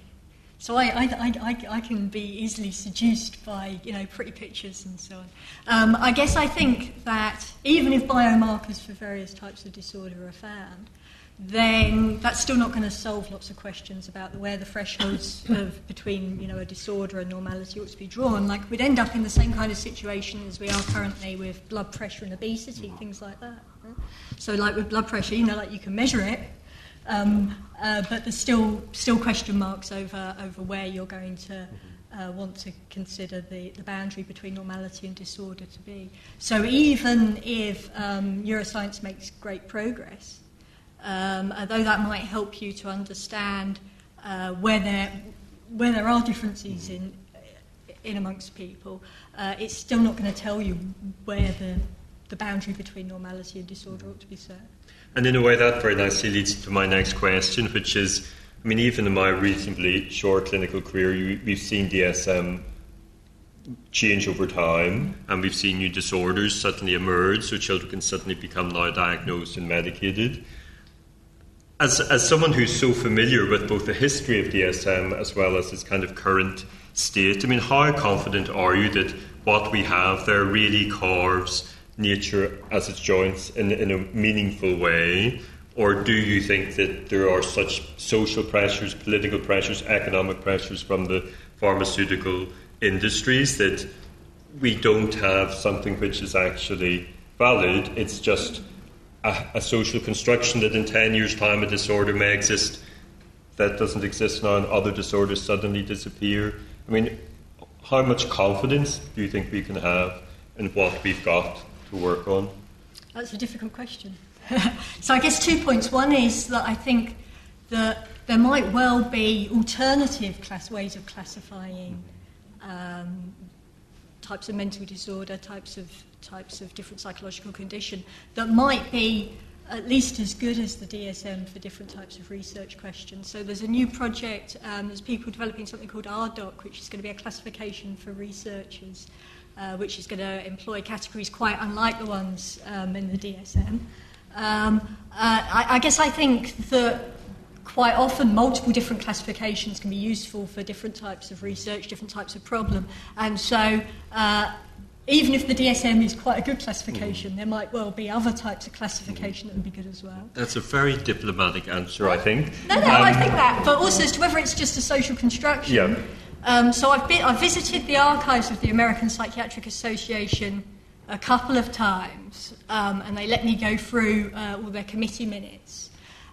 So I, I, I, I, can be easily seduced by you know pretty pictures and so on. Um, I guess I think that even if biomarkers for various types of disorder are found, then that's still not going to solve lots of questions about where the thresholds of between you know a disorder and normality ought to be drawn. Like we'd end up in the same kind of situation as we are currently with blood pressure and obesity, things like that. So like with blood pressure, you know, like you can measure it, um, uh, but there's still still question marks over over where you're going to. Uh, want to consider the, the boundary between normality and disorder to be. So, even if um, neuroscience makes great progress, um, although that might help you to understand uh, where, there, where there are differences in, in amongst people, uh, it's still not going to tell you where the, the boundary between normality and disorder ought to be set. And in a way, that very nicely leads to my next question, which is I mean, even in my reasonably short clinical career, you, we've seen DSM change over time, and we've seen new disorders suddenly emerge, so children can suddenly become now diagnosed and medicated. As, as someone who's so familiar with both the history of DSM as well as its kind of current state, I mean, how confident are you that what we have there really carves nature as its joints in, in a meaningful way? Or do you think that there are such social pressures, political pressures, economic pressures from the pharmaceutical industries that we don't have something which is actually valid? It's just a, a social construction that in 10 years' time a disorder may exist that doesn't exist now and other disorders suddenly disappear. I mean, how much confidence do you think we can have in what we've got to work on? That's a difficult question. so I guess two points. One is that I think that there might well be alternative class ways of classifying um, types of mental disorder, types of types of different psychological condition that might be at least as good as the DSM for different types of research questions. So there's a new project, um, there's people developing something called RDoC, which is going to be a classification for researchers, uh, which is going to employ categories quite unlike the ones um, in the DSM. Um, uh, I, I guess I think that quite often multiple different classifications can be useful for different types of research, different types of problem. And so uh, even if the DSM is quite a good classification, there might well be other types of classification that would be good as well. That's a very diplomatic answer, I think. No, no, um, I think that. But also as to whether it's just a social construction. Yeah. Um, so I've, been, I've visited the archives of the American Psychiatric Association a couple of times, um, and they let me go through uh, all their committee minutes.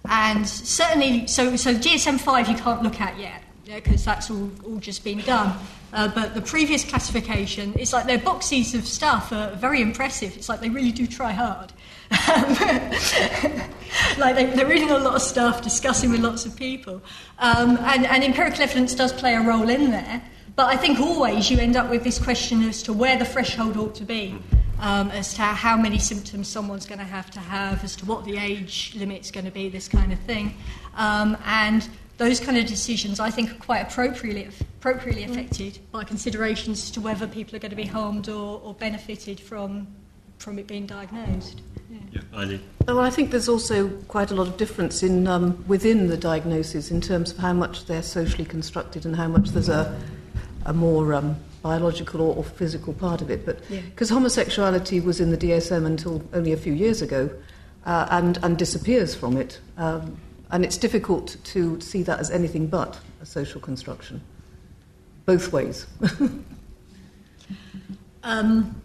And certainly, so, so DSM 5 you can't look at yet, because yeah, that's all, all just been done. Uh, but the previous classification, it's like their boxes of stuff are very impressive. It's like they really do try hard. like they, are reading a lot of stuff, discussing with lots of people. Um, and, and empirical evidence does play a role in there. But I think always you end up with this question as to where the threshold ought to be um, as to how many symptoms someone's going to have to have, as to what the age limit's going to be, this kind of thing. Um, and those kind of decisions, I think, are quite appropriately, appropriately affected by considerations as to whether people are going to be harmed or, or benefited from, from it being diagnosed. Yeah, yeah Well, I think there's also quite a lot of difference in um, within the diagnosis in terms of how much they're socially constructed and how much there's a, a more um, biological or, or physical part of it. But because yeah. homosexuality was in the DSM until only a few years ago, uh, and and disappears from it, um, and it's difficult to see that as anything but a social construction, both ways. um,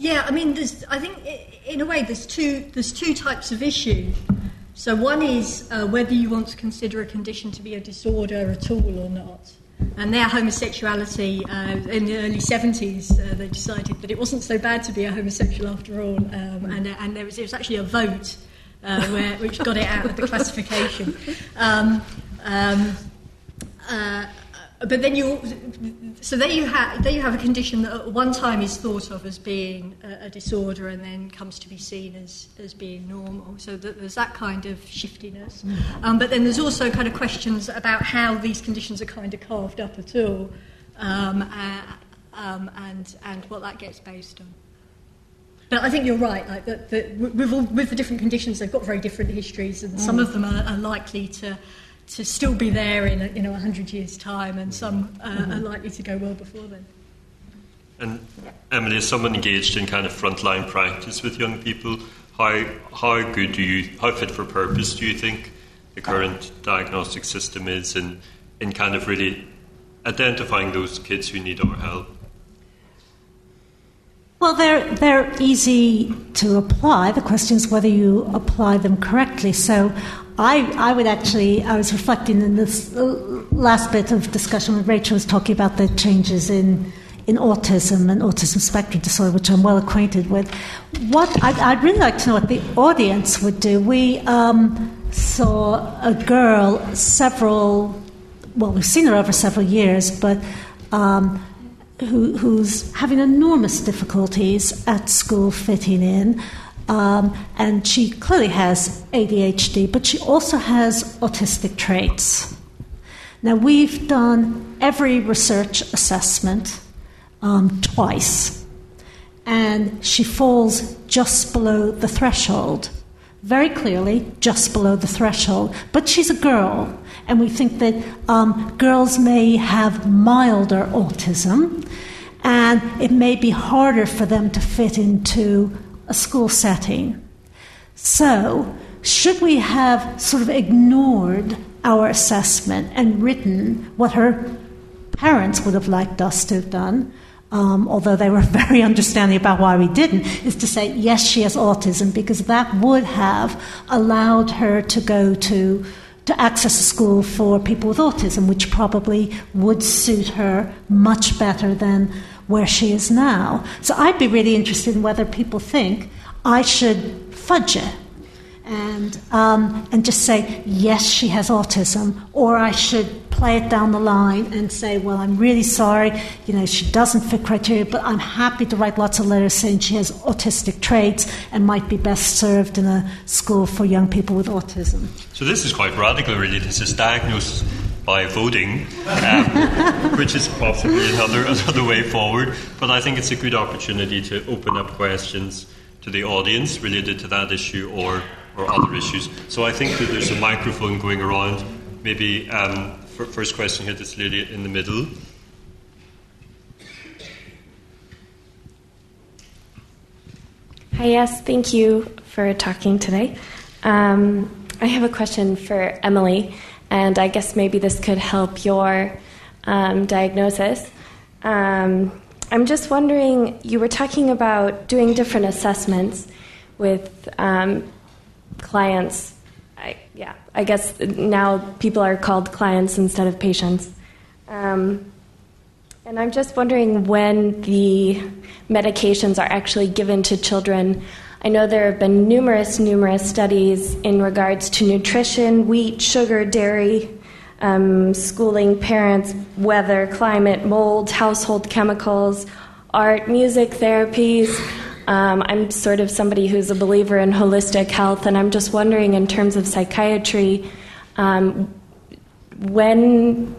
yeah, I mean, there's, I think in a way there's two there's two types of issue. So, one is uh, whether you want to consider a condition to be a disorder at all or not. And their homosexuality, uh, in the early 70s, uh, they decided that it wasn't so bad to be a homosexual after all. Um, and, and there, was, there was actually a vote uh, where, which got it out of the classification. Um, um, uh, but then you, so there you have there you have a condition that at one time is thought of as being a, a, disorder and then comes to be seen as as being normal. So that there's that kind of shiftiness. Mm. Um, but then there's also kind of questions about how these conditions are kind of carved up at all, um, uh, um, and and what that gets based on. But I think you're right. Like that, with, all, with the different conditions, they've got very different histories, and mm. some of them are, are likely to to still be there in a, you know 100 years time and some uh, mm-hmm. are likely to go well before then. And Emily as someone engaged in kind of frontline practice with young people? How how good do you how fit for purpose do you think the current diagnostic system is in in kind of really identifying those kids who need our help well, they're, they're easy to apply. The question is whether you apply them correctly. So I, I would actually, I was reflecting in this last bit of discussion when Rachel was talking about the changes in, in autism and autism spectrum disorder, which I'm well acquainted with. What I'd, I'd really like to know what the audience would do. We um, saw a girl several, well, we've seen her over several years, but um, who, who's having enormous difficulties at school fitting in. Um, and she clearly has ADHD, but she also has autistic traits. Now, we've done every research assessment um, twice, and she falls just below the threshold. Very clearly, just below the threshold. But she's a girl, and we think that um, girls may have milder autism, and it may be harder for them to fit into a school setting. So, should we have sort of ignored our assessment and written what her parents would have liked us to have done, um, although they were very understanding about why we didn't, is to say, yes, she has autism, because that would have allowed her to go to, to access a school for people with autism, which probably would suit her much better than where she is now. So I'd be really interested in whether people think I should fudge it and, um, and just say, yes, she has autism, or I should play it down the line and say, well, I'm really sorry, you know, she doesn't fit criteria, but I'm happy to write lots of letters saying she has autistic traits and might be best served in a school for young people with autism. So this is quite radical, really. This is diagnosis by voting, um, which is possibly another another way forward. But I think it's a good opportunity to open up questions to the audience related to that issue or or other issues. So I think that there's a microphone going around. Maybe um, first question here, this lady in the middle. Hi, yes, thank you for talking today. Um, I have a question for Emily, and I guess maybe this could help your um, diagnosis. Um, I'm just wondering, you were talking about doing different assessments with um, clients. I, yeah, I guess now people are called clients instead of patients. Um, and I'm just wondering when the medications are actually given to children. I know there have been numerous, numerous studies in regards to nutrition, wheat, sugar, dairy, um, schooling parents, weather, climate, mold, household chemicals, art, music, therapies. Um, I'm sort of somebody who's a believer in holistic health, and I'm just wondering, in terms of psychiatry, um, when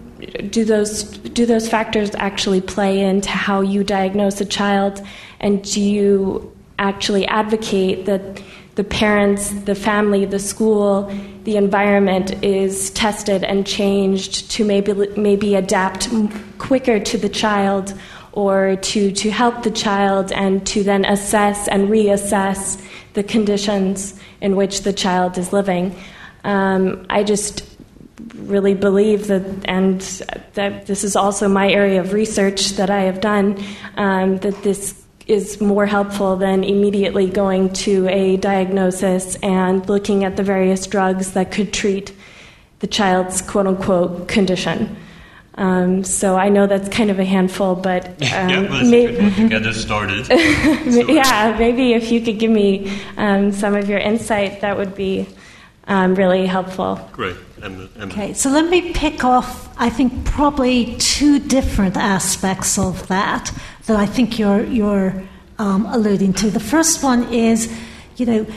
do those do those factors actually play into how you diagnose a child, and do you actually advocate that the parents, the family, the school, the environment is tested and changed to maybe maybe adapt quicker to the child or to, to help the child and to then assess and reassess the conditions in which the child is living. Um, I just really believe that, and that this is also my area of research that I have done, um, that this is more helpful than immediately going to a diagnosis and looking at the various drugs that could treat the child's quote unquote condition. Um, so I know that's kind of a handful, but um, yeah, well, maybe, to get us started. so. yeah, maybe if you could give me um, some of your insight, that would be um, really helpful. Great. Emma. Okay, so let me pick off. I think probably two different aspects of that that I think you're you're um, alluding to. The first one is, you know,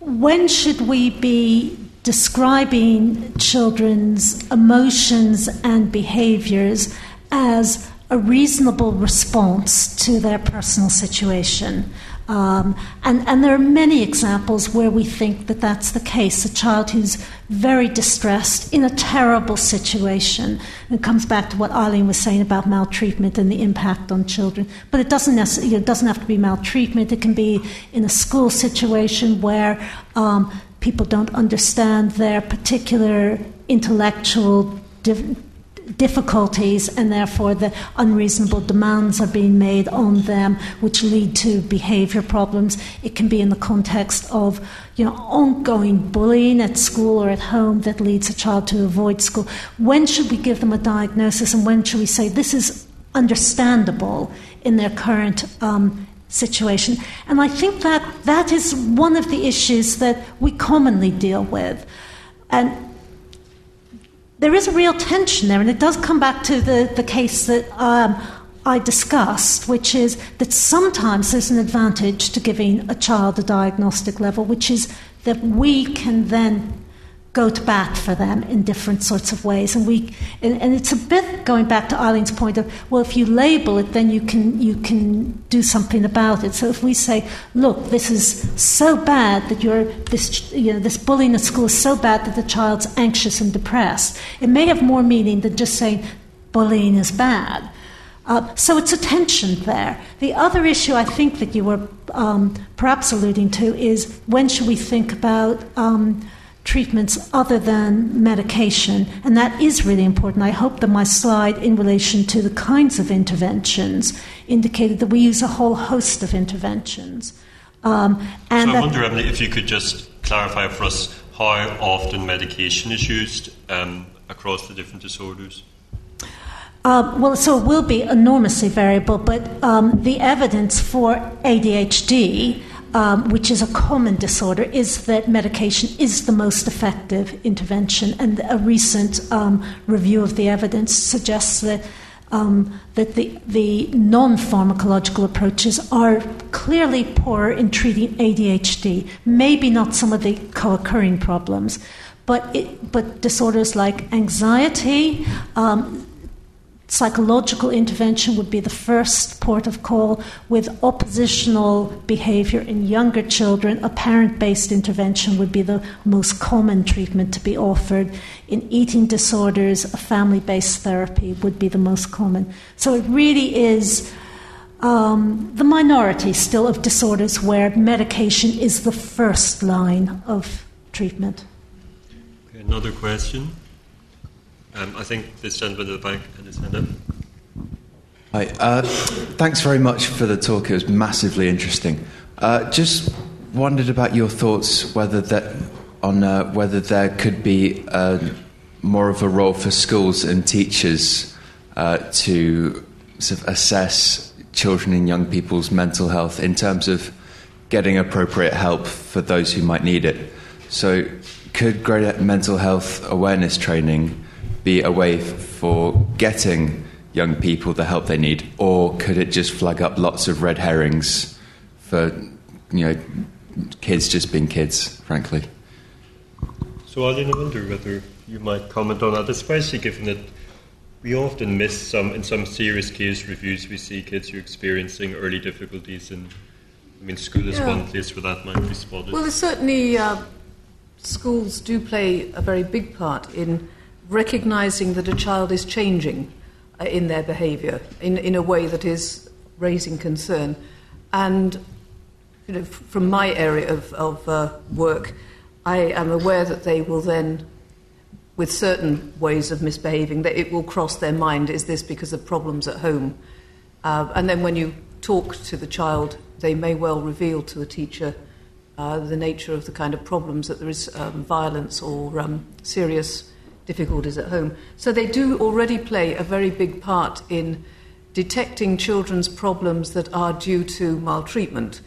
when should we be describing children's emotions and behaviors as a reasonable response to their personal situation. Um, and, and there are many examples where we think that that's the case. A child who's very distressed in a terrible situation. And it comes back to what Eileen was saying about maltreatment and the impact on children. But it doesn't, necessarily, it doesn't have to be maltreatment, it can be in a school situation where um, people don't understand their particular intellectual difficulties, and therefore the unreasonable demands are being made on them, which lead to behaviour problems. It can be in the context of you know, ongoing bullying at school or at home that leads a child to avoid school. When should we give them a diagnosis, and when should we say this is understandable in their current um, situation. And I think that that is one of the issues that we commonly deal with. And there is a real tension there, and it does come back to the, the case that um, I discussed, which is that sometimes there's an advantage to giving a child a diagnostic level, which is that we can then go to bat for them in different sorts of ways. And we and, and, it's a bit going back to Eileen's point of well, if you label it, then you can you can do something about it. So if we say, look, this is so bad that you're this you know this bullying at school is so bad that the child's anxious and depressed, it may have more meaning than just saying bullying is bad. Uh, so it's a tension there. The other issue I think that you were um, perhaps alluding to is when should we think about um, treatments other than medication, and that is really important. I hope that my slide in relation to the kinds of interventions indicated that we use a whole host of interventions. Um, and so I wonder, Emily, if you could just clarify for us how often medication is used um, across the different disorders. Uh, well, so it will be enormously variable, but um, the evidence for ADHD um, which is a common disorder, is that medication is the most effective intervention. And a recent um, review of the evidence suggests that. Um, that the, the non pharmacological approaches are clearly poorer in treating ADHD, maybe not some of the co occurring problems, but, it, but disorders like anxiety, um, Psychological intervention would be the first port of call, with oppositional behavior in younger children. A parent based intervention would be the most common treatment to be offered. In eating disorders, a family based therapy would be the most common. So it really is um, the minority still of disorders where medication is the first line of treatment. Another question. Um, I think this gentleman at the back had his hand up. Hi. Uh, thanks very much for the talk. It was massively interesting. Uh, just wondered about your thoughts whether that on uh, whether there could be uh, more of a role for schools and teachers uh, to sort of assess children and young people's mental health in terms of getting appropriate help for those who might need it. So, could greater mental health awareness training be a way for getting young people the help they need, or could it just flag up lots of red herrings for you know kids just being kids, frankly? So, I wonder whether you might comment on that, especially given that we often miss some in some serious case reviews. We see kids who are experiencing early difficulties, and I mean, school is yeah. one place where that might be spotted. Well, certainly uh, schools do play a very big part in recognizing that a child is changing uh, in their behavior in, in a way that is raising concern. And you know, from my area of, of uh, work, I am aware that they will then, with certain ways of misbehaving, that it will cross their mind is this because of problems at home? Uh, and then when you talk to the child, they may well reveal to the teacher uh, the nature of the kind of problems that there is um, violence or um, serious difficulties at home. So they do already play a very big part in detecting children's problems that are due to maltreatment.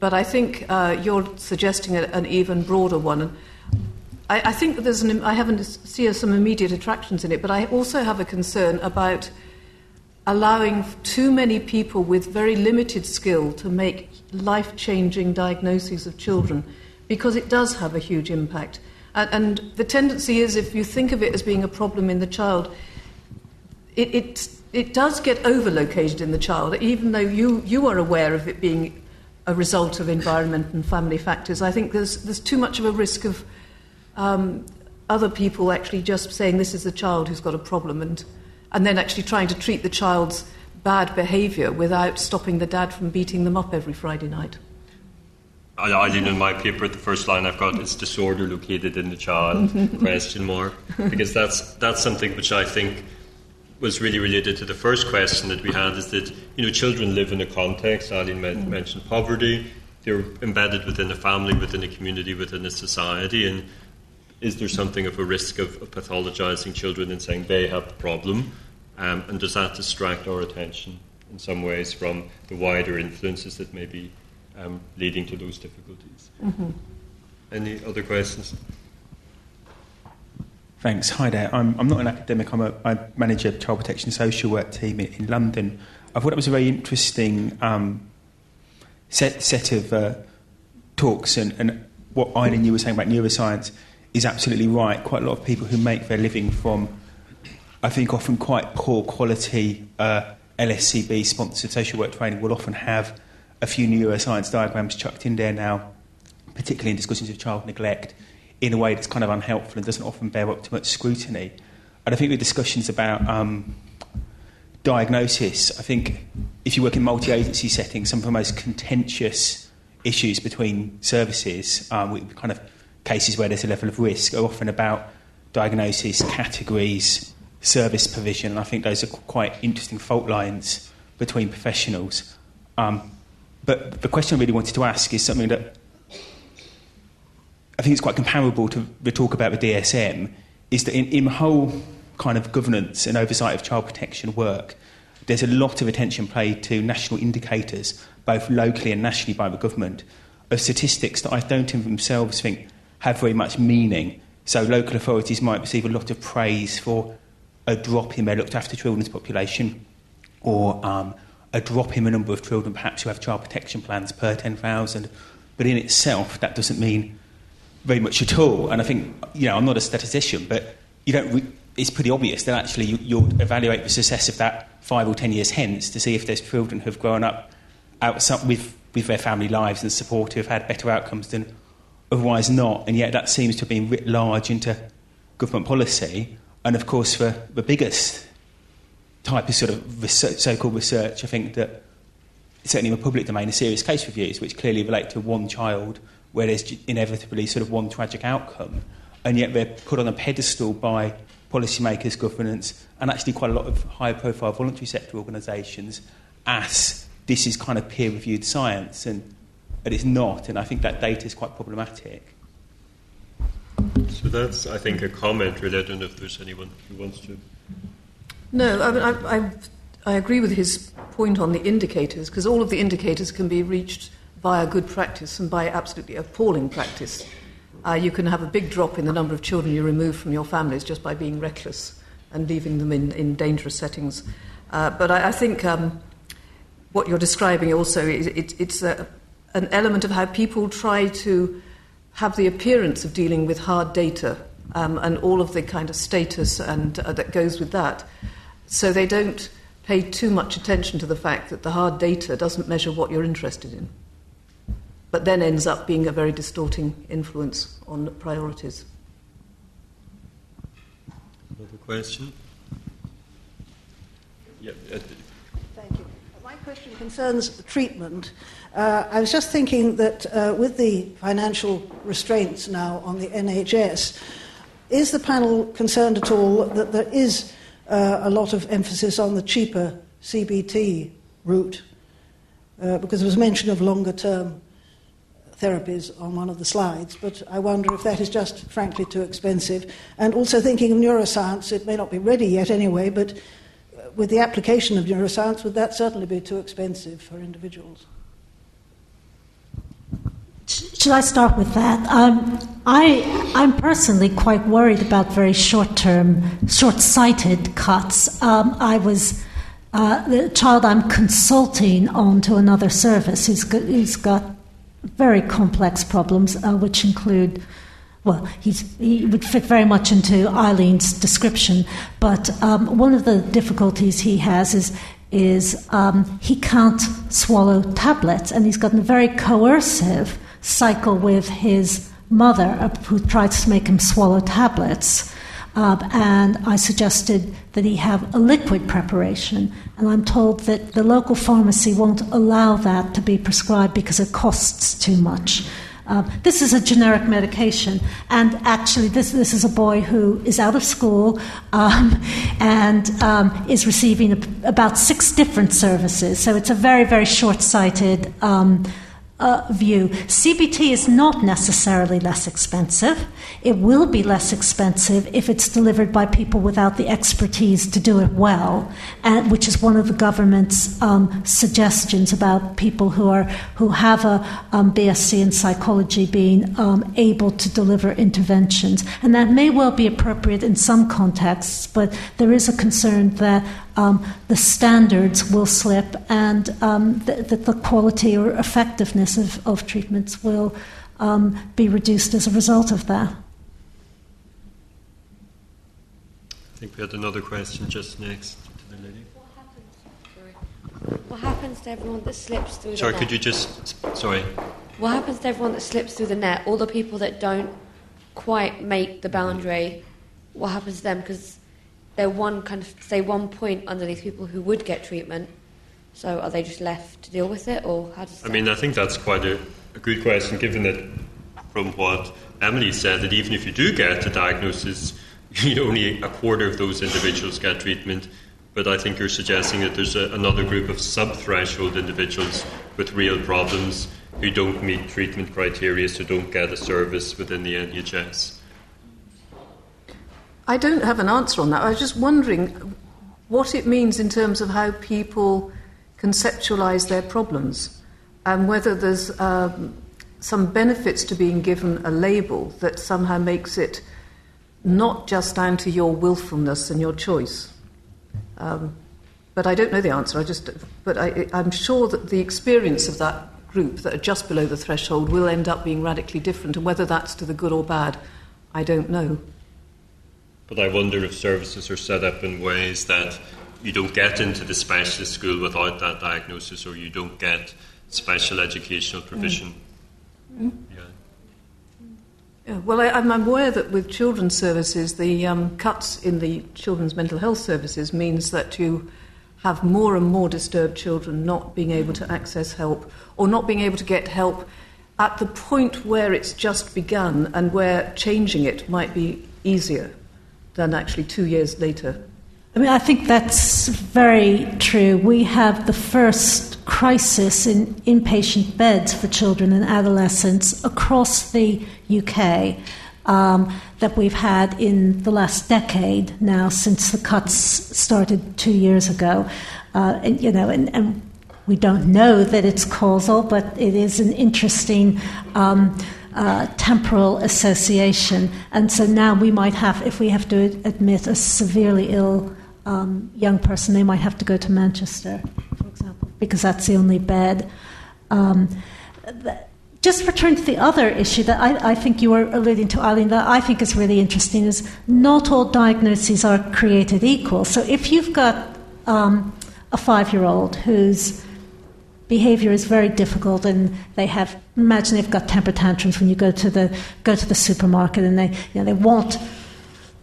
But I think uh, you're suggesting a, an even broader one. I, I think that there's an, I haven't see some immediate attractions in it, but I also have a concern about allowing too many people with very limited skill to make life changing diagnoses of children because it does have a huge impact. And, the tendency is, if you think of it as being a problem in the child, it, it, it does get overlocated in the child, even though you, you are aware of it being a result of environment and family factors. I think there's, there's too much of a risk of um, other people actually just saying this is the child who's got a problem and, and then actually trying to treat the child's bad behaviour without stopping the dad from beating them up every Friday night. I, didn't. in my paper, the first line I've got is disorder located in the child, question mark, because that's, that's something which I think was really related to the first question that we had is that, you know, children live in a context, Eileen mm. mentioned poverty, they're embedded within a family, within a community, within a society, and is there something of a risk of, of pathologizing children and saying they have the problem? Um, and does that distract our attention in some ways from the wider influences that may be um, leading to those difficulties. Mm-hmm. Any other questions? Thanks. Hi there. I'm, I'm not an academic. I'm a, I manage a child protection social work team in, in London. I thought it was a very interesting um, set, set of uh, talks and, and what Eileen you were saying about neuroscience. is absolutely right. Quite a lot of people who make their living from, I think, often quite poor quality uh, LSCB sponsored social work training will often have a few neuroscience diagrams chucked in there now, particularly in discussions of child neglect, in a way that's kind of unhelpful and doesn't often bear up to much scrutiny. And I think the discussions about um, diagnosis, I think if you work in multi agency settings, some of the most contentious issues between services, um, with kind of cases where there's a level of risk, are often about diagnosis, categories, service provision. And I think those are quite interesting fault lines between professionals. Um, but the question I really wanted to ask is something that I think is quite comparable to the talk about the DSM, is that in, in the whole kind of governance and oversight of child protection work, there's a lot of attention paid to national indicators, both locally and nationally by the government, of statistics that I don't in themselves think have very much meaning. So local authorities might receive a lot of praise for a drop in their looked after children's population or um, a drop in the number of children perhaps who have child protection plans per 10,000. But in itself, that doesn't mean very much at all. And I think, you know, I'm not a statistician, but you don't re- it's pretty obvious that actually you, you'll evaluate the success of that five or ten years hence to see if those children who have grown up outside with, with their family lives and support who have had better outcomes than otherwise not. And yet that seems to have been writ large into government policy. And of course, for the biggest type of sort of so-called research, I think that certainly in the public domain, are serious case reviews, which clearly relate to one child where there's inevitably sort of one tragic outcome, and yet they're put on a pedestal by policymakers, governance, and actually quite a lot of high-profile voluntary sector organisations as this is kind of peer-reviewed science, and, and it's not, and I think that data is quite problematic. So that's, I think, a comment really. I don't know if there's anyone who wants to. No, I, mean, I, I, I agree with his point on the indicators, because all of the indicators can be reached via good practice and by absolutely appalling practice. Uh, you can have a big drop in the number of children you remove from your families just by being reckless and leaving them in, in dangerous settings. Uh, but I, I think um, what you're describing also is it, it's a, an element of how people try to have the appearance of dealing with hard data um, and all of the kind of status and uh, that goes with that. So they don't pay too much attention to the fact that the hard data doesn't measure what you're interested in but then ends up being a very distorting influence on priorities. Another question? Yeah. Thank you. My question concerns treatment. Uh, I was just thinking that uh, with the financial restraints now on the NHS, is the panel concerned at all that there is uh, a lot of emphasis on the cheaper CBT route? Uh, because there was mention of longer term therapies on one of the slides, but I wonder if that is just frankly too expensive. And also thinking of neuroscience, it may not be ready yet anyway, but with the application of neuroscience, would that certainly be too expensive for individuals? Should I start with that? Um, I, I'm personally quite worried about very short term, short sighted cuts. Um, I was. Uh, the child I'm consulting on to another service, he's got, he's got very complex problems, uh, which include well, he would fit very much into Eileen's description, but um, one of the difficulties he has is is um, he can't swallow tablets, and he's got a very coercive cycle with his mother, uh, who tries to make him swallow tablets. Um, and I suggested that he have a liquid preparation. And I'm told that the local pharmacy won't allow that to be prescribed because it costs too much. Um, this is a generic medication, and actually, this, this is a boy who is out of school um, and um, is receiving a, about six different services. So it's a very, very short sighted um, uh, view. CBT is not necessarily less expensive. It will be less expensive if it's delivered by people without the expertise to do it well, and, which is one of the government's um, suggestions about people who are who have a um, BSc in psychology being um, able to deliver interventions, and that may well be appropriate in some contexts, but there is a concern that um, the standards will slip and um, that the, the, quality or effectiveness of, of treatments will um, be reduced as a result of that. I think we had another question just next to the lady. What happens to everyone that slips through Sorry, the net? could you just. Sorry. What happens to everyone that slips through the net? All the people that don't quite make the boundary, what happens to them? Because they're one kind of, say, one point under these people who would get treatment. So are they just left to deal with it, or how does I mean, I think that's quite a, a good question, given that from what Emily said, that even if you do get a diagnosis, you know, only a quarter of those individuals get treatment. But I think you're suggesting that there's a, another group of sub threshold individuals with real problems who don't meet treatment criteria, so don't get a service within the NHS. I don't have an answer on that. I was just wondering what it means in terms of how people conceptualize their problems and whether there's um, some benefits to being given a label that somehow makes it not just down to your willfulness and your choice. Um, but I don't know the answer. I just, but I, I'm sure that the experience of that group that are just below the threshold will end up being radically different, and whether that's to the good or bad, I don't know. But I wonder if services are set up in ways that you don't get into the specialist school without that diagnosis, or you don't get special educational provision. Mm. Yeah. Yeah, well, I, I'm aware that with children's services, the um, cuts in the children's mental health services means that you have more and more disturbed children not being able to access help or not being able to get help at the point where it's just begun and where changing it might be easier than actually two years later. I mean, I think that's very true. We have the first crisis in inpatient beds for children and adolescents across the UK um, that we've had in the last decade now, since the cuts started two years ago. Uh, and, you know, and, and we don't know that it's causal, but it is an interesting. Um, uh, temporal association, and so now we might have, if we have to admit a severely ill um, young person, they might have to go to Manchester, for example, because that's the only bed. Um, just return to the other issue that I, I, think you were alluding to, Eileen, that I think is really interesting is not all diagnoses are created equal. So if you've got um, a five year old whose behavior is very difficult and they have imagine they've got temper tantrums when you go to the go to the supermarket and they you know they want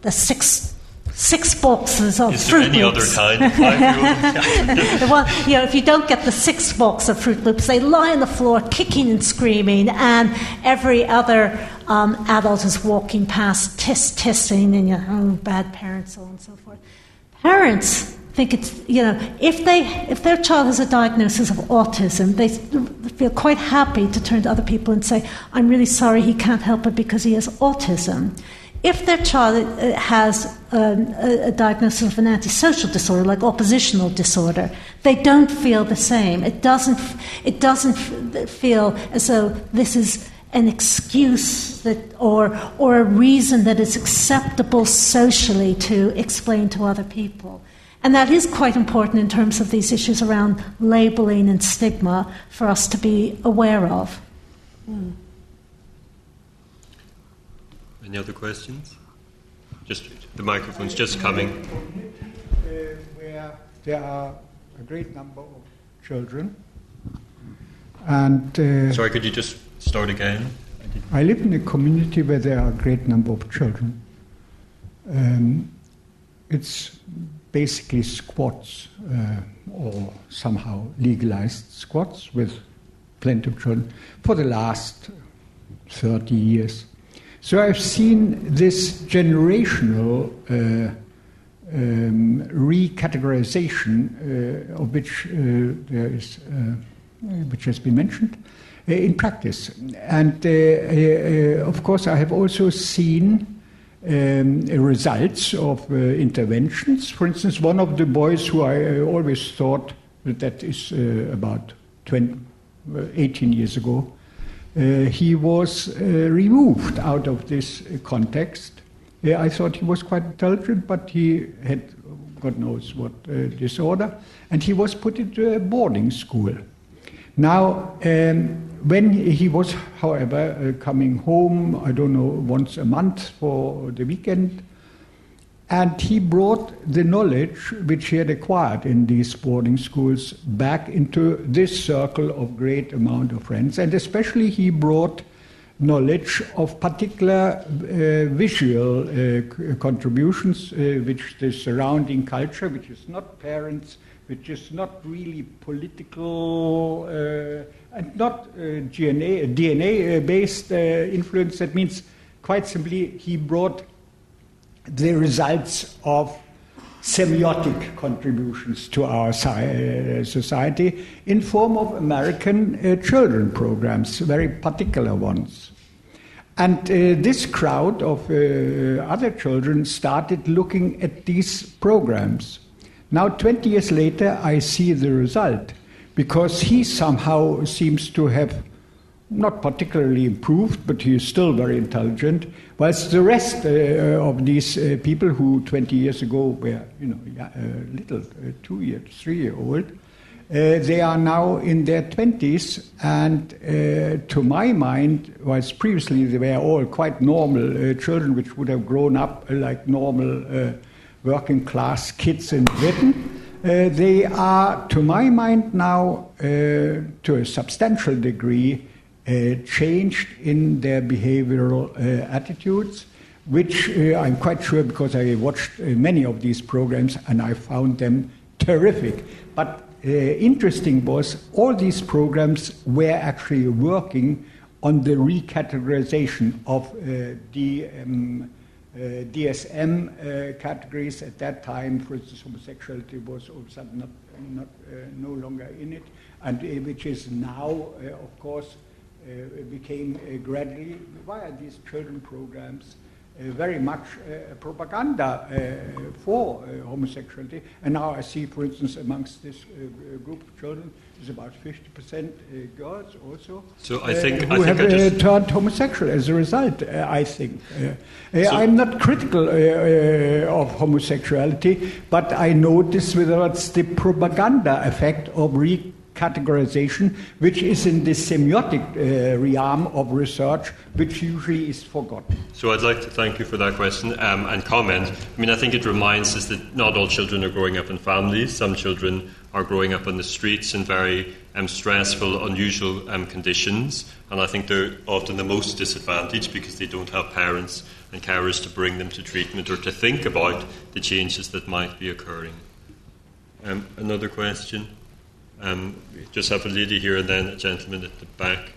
the six six boxes of Is Fruit there any Loops. other kind well, you know, if you don't get the six box of Froot Loops, they lie on the floor kicking and screaming, and every other um, adult is walking past, tis tissing, and you know, oh, bad parents, so on and so forth. Parents think it's you know if they if their child has a diagnosis of autism, they feel quite happy to turn to other people and say, "I'm really sorry, he can't help it because he has autism." If their child uh, has um, a, a diagnosis of an antisocial disorder, like oppositional disorder, they don't feel the same. It doesn't, it doesn't feel as though this is an excuse that, or, or a reason that is acceptable socially to explain to other people. And that is quite important in terms of these issues around labeling and stigma for us to be aware of. Hmm. Any other questions? Just the microphone's just coming. Uh, where there are a great number of children, and uh, Sorry, could you just start again? I live in a community where there are a great number of children. Um, it's basically squats uh, or somehow legalized squats with plenty of children for the last 30 years. So I've seen this generational uh, um, recategorization uh, of which uh, there is, uh, which has been mentioned uh, in practice. And of course, I have also seen um, results of uh, interventions. For instance, one of the boys who I uh, always thought that, that is uh, about 20, uh, 18 years ago, uh, he was uh, removed out of this context. I thought he was quite intelligent, but he had God knows what disorder, and he was put into a boarding school. Now, um, when he was, however, uh, coming home, I don't know, once a month for the weekend, And he brought the knowledge which he had acquired in these boarding schools back into this circle of great amount of friends. And especially he brought knowledge of particular uh, visual uh, contributions, uh, which the surrounding culture, which is not parents, which is not really political uh, and not uh, DNA, DNA based uh, influence. That means, quite simply, he brought the results of semiotic contributions to our uh, society in form of American uh, children programs, very particular ones. And uh, this crowd of uh, other children started looking at these programs. Now, 20 years later, I see the result because he somehow seems to have not particularly improved, but he is still very intelligent. Whilst the rest uh, of these uh, people who 20 years ago were, you know, uh, little, uh, two year, three year old, uh, they are now in their 20s, and uh, to my mind, whilst previously they were all quite normal children which would have grown up like normal working class kids in Britain, they are, to my mind now, to a substantial degree, uh, changed in their behavioral uh, attitudes, which uh, I'm quite sure because I watched many of these programs and I found them terrific. But interesting was all these programs were actually working on the recategorization of the um, uh, DSM uh, categories at that time, for instance, homosexuality was all of a sudden not, not uh, no longer in it, and which is now, of course, uh, became uh, gradually, via these children programs, uh, very much uh, propaganda uh, for uh, homosexuality. And now I see, for instance, amongst this group of children, is about 50% uh, girls also. So I think uh, who I think have I uh, just... turned homosexual as a result. I think so I'm not critical of homosexuality, but I notice whether it's the propaganda effect of re categorization, which is in the semiotic uh, realm of research, which usually is forgotten. So I'd like to thank you for that question um, and comment. I mean, I think it reminds us that not all children are growing up in families. Some children are growing up on the streets in very um, stressful, unusual um, conditions, and I think they're often the most disadvantaged because they don't have parents and carers to bring them to treatment or to think about the changes that might be occurring. Um, another question? Um, just have a lady here and then a gentleman at the back.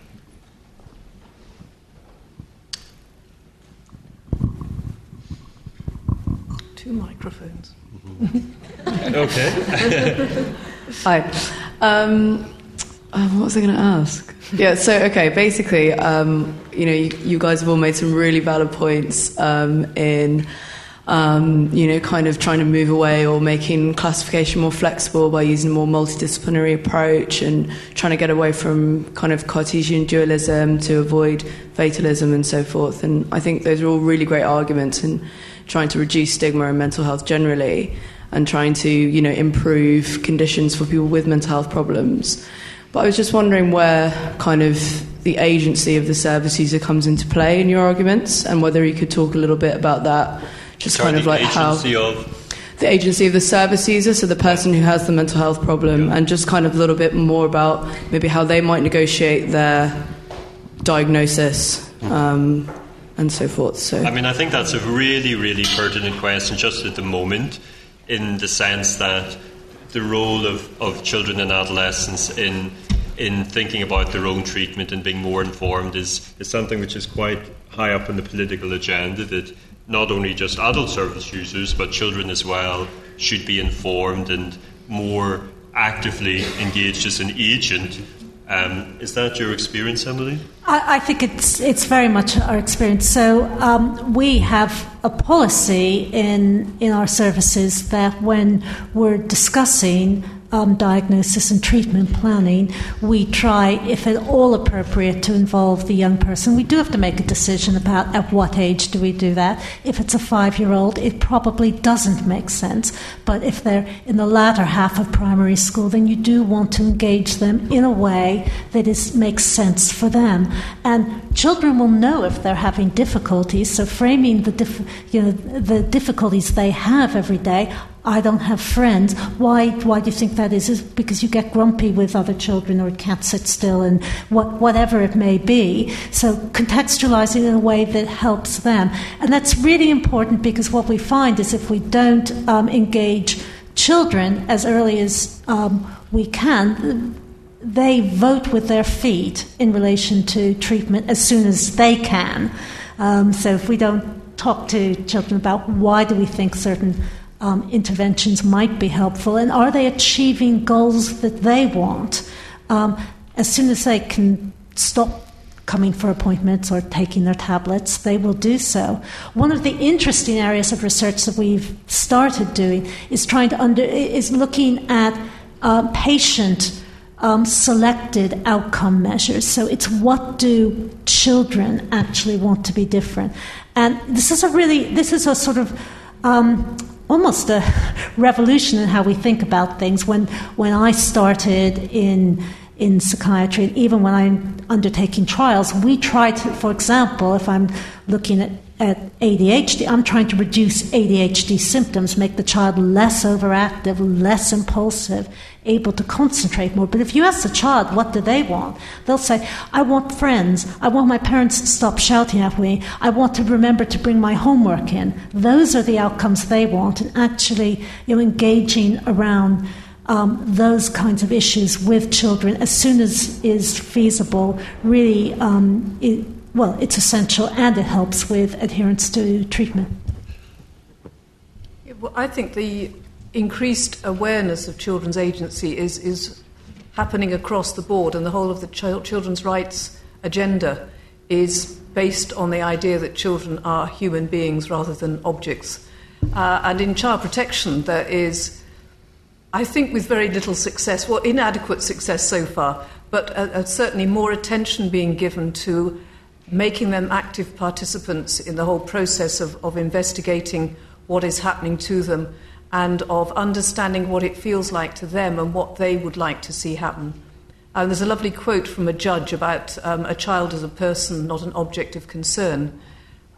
Two microphones. Mm-hmm. okay. Hi. Um, uh, what was I going to ask? Yeah, so, okay, basically, um, you know, you, you, guys have all made some really valid points um, in um, you know, kind of trying to move away or making classification more flexible by using a more multidisciplinary approach and trying to get away from kind of Cartesian dualism to avoid fatalism and so forth. And I think those are all really great arguments in trying to reduce stigma in mental health generally and trying to, you know, improve conditions for people with mental health problems. But I was just wondering where kind of the agency of the service user comes into play in your arguments and whether you could talk a little bit about that just Sorry, kind of like how of the agency of the service user, so the person who has the mental health problem, yeah. and just kind of a little bit more about maybe how they might negotiate their diagnosis um, and so forth. So, I mean, I think that's a really, really pertinent question just at the moment, in the sense that the role of, of children and adolescents in in thinking about their own treatment and being more informed is, is something which is quite high up on the political agenda that not only just adult service users, but children as well, should be informed and more actively engaged as an agent. Um, is that your experience, Emily? I, I, think it's it's very much our experience. So um, we have a policy in in our services that when we're discussing um, diagnosis and treatment planning, we try, if at all appropriate, to involve the young person. We do have to make a decision about at what age do we do that. If it's a five year old, it probably doesn't make sense. But if they're in the latter half of primary school, then you do want to engage them in a way that is, makes sense for them. And children will know if they're having difficulties, so framing the, dif- you know, the difficulties they have every day I don't have friends. Why, why do you think that is? Is because you get grumpy with other children or can't sit still and what, whatever it may be. So contextualizing in a way that helps them. And that's really important because what we find is if we don't um, engage children as early as um, we can, they vote with their feet in relation to treatment as soon as they can. Um, so if we don't talk to children about why do we think certain um, interventions might be helpful, and are they achieving goals that they want? Um, as soon as they can stop coming for appointments or taking their tablets, they will do so. One of the interesting areas of research that we've started doing is trying to under is looking at uh, patient. Um, selected outcome measures. So it's what do children actually want to be different, and this is a really this is a sort of um, almost a revolution in how we think about things. When, when I started in, in psychiatry, even when I'm undertaking trials, we try to, for example, if I'm looking at at ADHD, I'm trying to reduce ADHD symptoms, make the child less overactive, less impulsive, able to concentrate more. But if you ask the child what do they want, they'll say, I want friends. I want my parents to stop shouting at me. I want to remember to bring my homework in. Those are the outcomes they want, and actually you know, engaging around um, those kinds of issues with children as soon as is feasible really um, it, well, it's essential and it helps with adherence to treatment. Well, I think the increased awareness of children's agency is, is happening across the board, and the whole of the ch- children's rights agenda is based on the idea that children are human beings rather than objects. Uh, and in child protection, there is, I think, with very little success, well, inadequate success so far, but uh, certainly more attention being given to making them active participants in the whole process of, of investigating what is happening to them and of understanding what it feels like to them and what they would like to see happen. And there's a lovely quote from a judge about um, a child as a person, not an object of concern.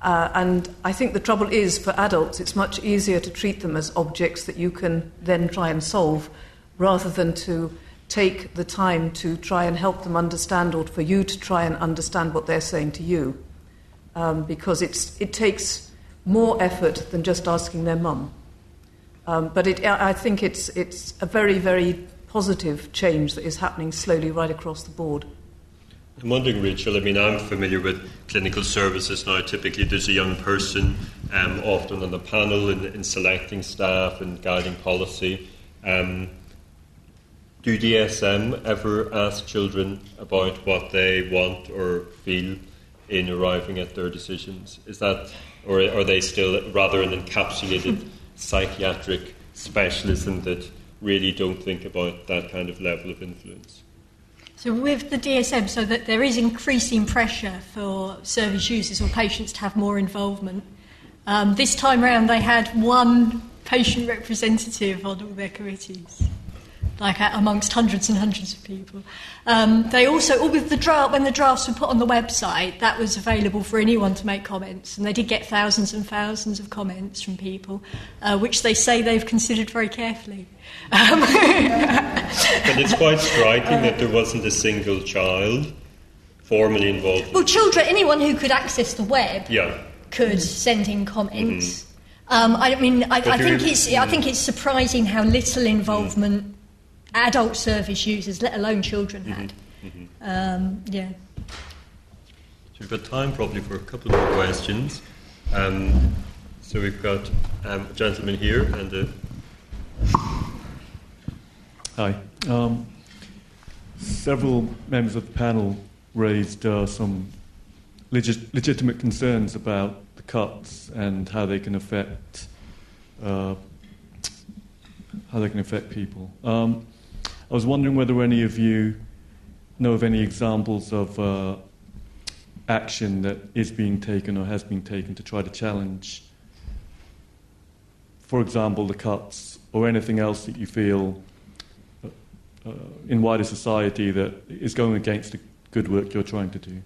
Uh, and I think the trouble is for adults, it's much easier to treat them as objects that you can then try and solve rather than to take the time to try and help them understand or for you to try and understand what they're saying to you. Um, because it's, it takes more effort than just asking their mum. Um, but it, I think it's, it's a very, very positive change that is happening slowly right across the board. I'm wondering, Rachel, I mean, I'm familiar with clinical services now. Typically, there's a young person, um, often on the panel, in, in selecting staff and guiding policy. Um, do DSM ever ask children about what they want or feel in arriving at their decisions? Is that, or are they still rather an encapsulated psychiatric specialism that really don't think about that kind of level of influence? So, with the DSM, so that there is increasing pressure for service users or patients to have more involvement. Um, this time around, they had one patient representative on all their committees like amongst hundreds and hundreds of people. Um, they also, with the draft, when the drafts were put on the website, that was available for anyone to make comments, and they did get thousands and thousands of comments from people, uh, which they say they've considered very carefully. Um, but it's quite striking that there wasn't a single child formally involved. Well, children, anyone who could access the web, yeah. could send in comments. Mm-hmm. Um, I mean, I, I think it's I think it's surprising how little involvement mm adult service users, let alone children, had. Mm-hmm. Um, yeah. So we've got time probably for a couple more questions. Um, so we've got um, a gentleman here and a. Hi. Um, several members of the panel raised uh, some legit- legitimate concerns about the cuts and how they can affect uh, how they can affect people. Um, I was wondering whether any of you know of any examples of uh, action that is being taken or has been taken to try to challenge, for example, the cuts or anything else that you feel uh, uh, in wider society that is going against the good work you're trying to do.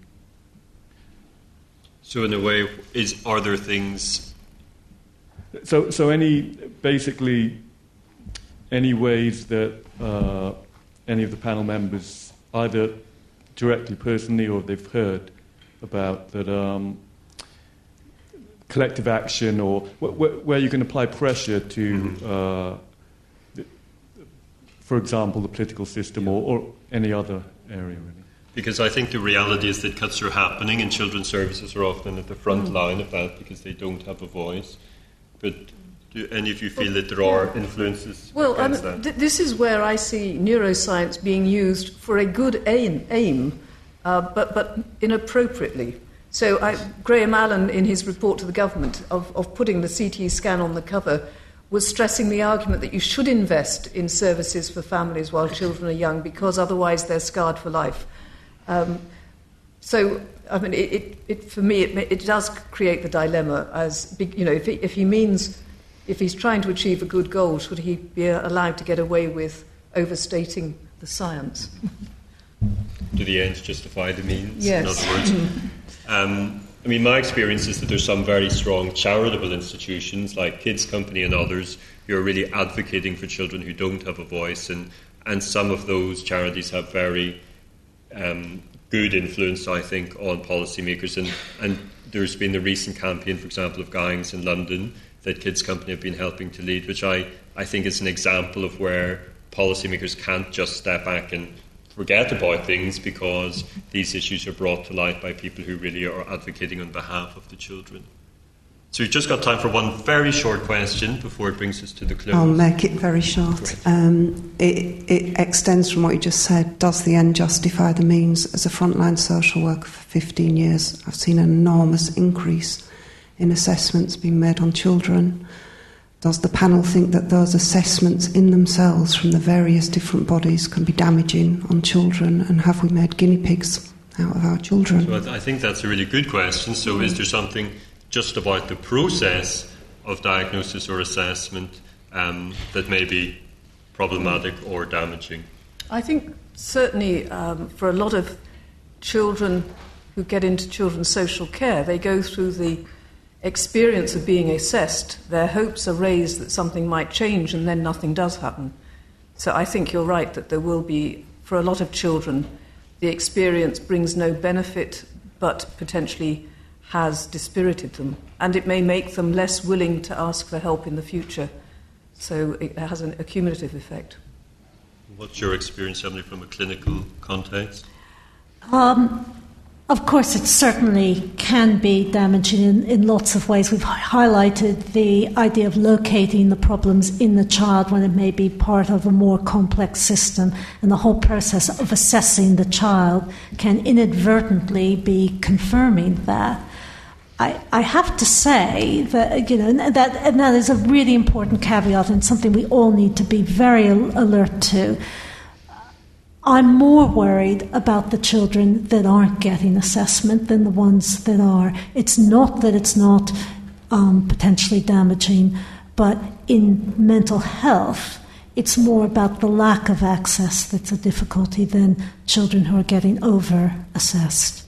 So, in a way, is are there things? So, so any basically any ways that uh, any of the panel members, either directly, personally, or they've heard about that um, collective action, or wh- where you can apply pressure to, mm-hmm. uh, the, for example, the political system or, or any other area, really. Because I think the reality is that cuts are happening, and children's services are often at the front mm. line of that because they don't have a voice. But do any of you feel that there are influences? Well, um, th- this is where I see neuroscience being used for a good aim, aim uh, but, but inappropriately. So, I, Graham Allen, in his report to the government of, of putting the CT scan on the cover, was stressing the argument that you should invest in services for families while children are young because otherwise they're scarred for life. Um, so, I mean, it, it, it, for me, it, it, does create the dilemma as, you know, if he, if he means, if he's trying to achieve a good goal, should he be allowed to get away with overstating the science? Do the ends justify the means? Yes. In other words, um, I mean, my experience is that there's some very strong charitable institutions like Kids Company and others who are really advocating for children who don't have a voice, and, and some of those charities have very um, good influence, I think, on policymakers. And, and there's been the recent campaign, for example, of gangs in London that Kids Company have been helping to lead, which I, I think is an example of where policymakers can't just step back and forget about things because these issues are brought to light by people who really are advocating on behalf of the children. So we've just got time for one very short question before it brings us to the close. I'll make it very short. Um, it, it, extends from what you just said. Does the end justify the means? As a frontline social worker for 15 years, I've seen an enormous increase in assessments being made on children. Does the panel think that those assessments in themselves from the various different bodies can be damaging on children? And have we made guinea pigs out of our children? So I think that's a really good question. So, is there something just about the process of diagnosis or assessment um, that may be problematic or damaging? I think certainly um, for a lot of children who get into children's social care, they go through the experience of being assessed. Their hopes are raised that something might change, and then nothing does happen. So I think you're right that there will be, for a lot of children, the experience brings no benefit but potentially has dispirited them, and it may make them less willing to ask for help in the future. So it has an accumulative effect. What's your experience, Emily, from a clinical context? Um, of course, it certainly can be damaging in, in lots of ways. We've highlighted the idea of locating the problems in the child when it may be part of a more complex system, and the whole process of assessing the child can inadvertently be confirming that. I, I have to say that you know that and that is a really important caveat and something we all need to be very alert to. I'm more worried about the children that aren't getting assessment than the ones that are. It's not that it's not um, potentially damaging, but in mental health, it's more about the lack of access that's a difficulty than children who are getting over assessed.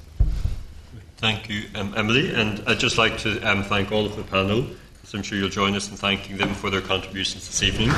Thank you, um, Emily. And I'd just like to um, thank all of the panel, so I'm sure you'll join us in thanking them for their contributions this evening.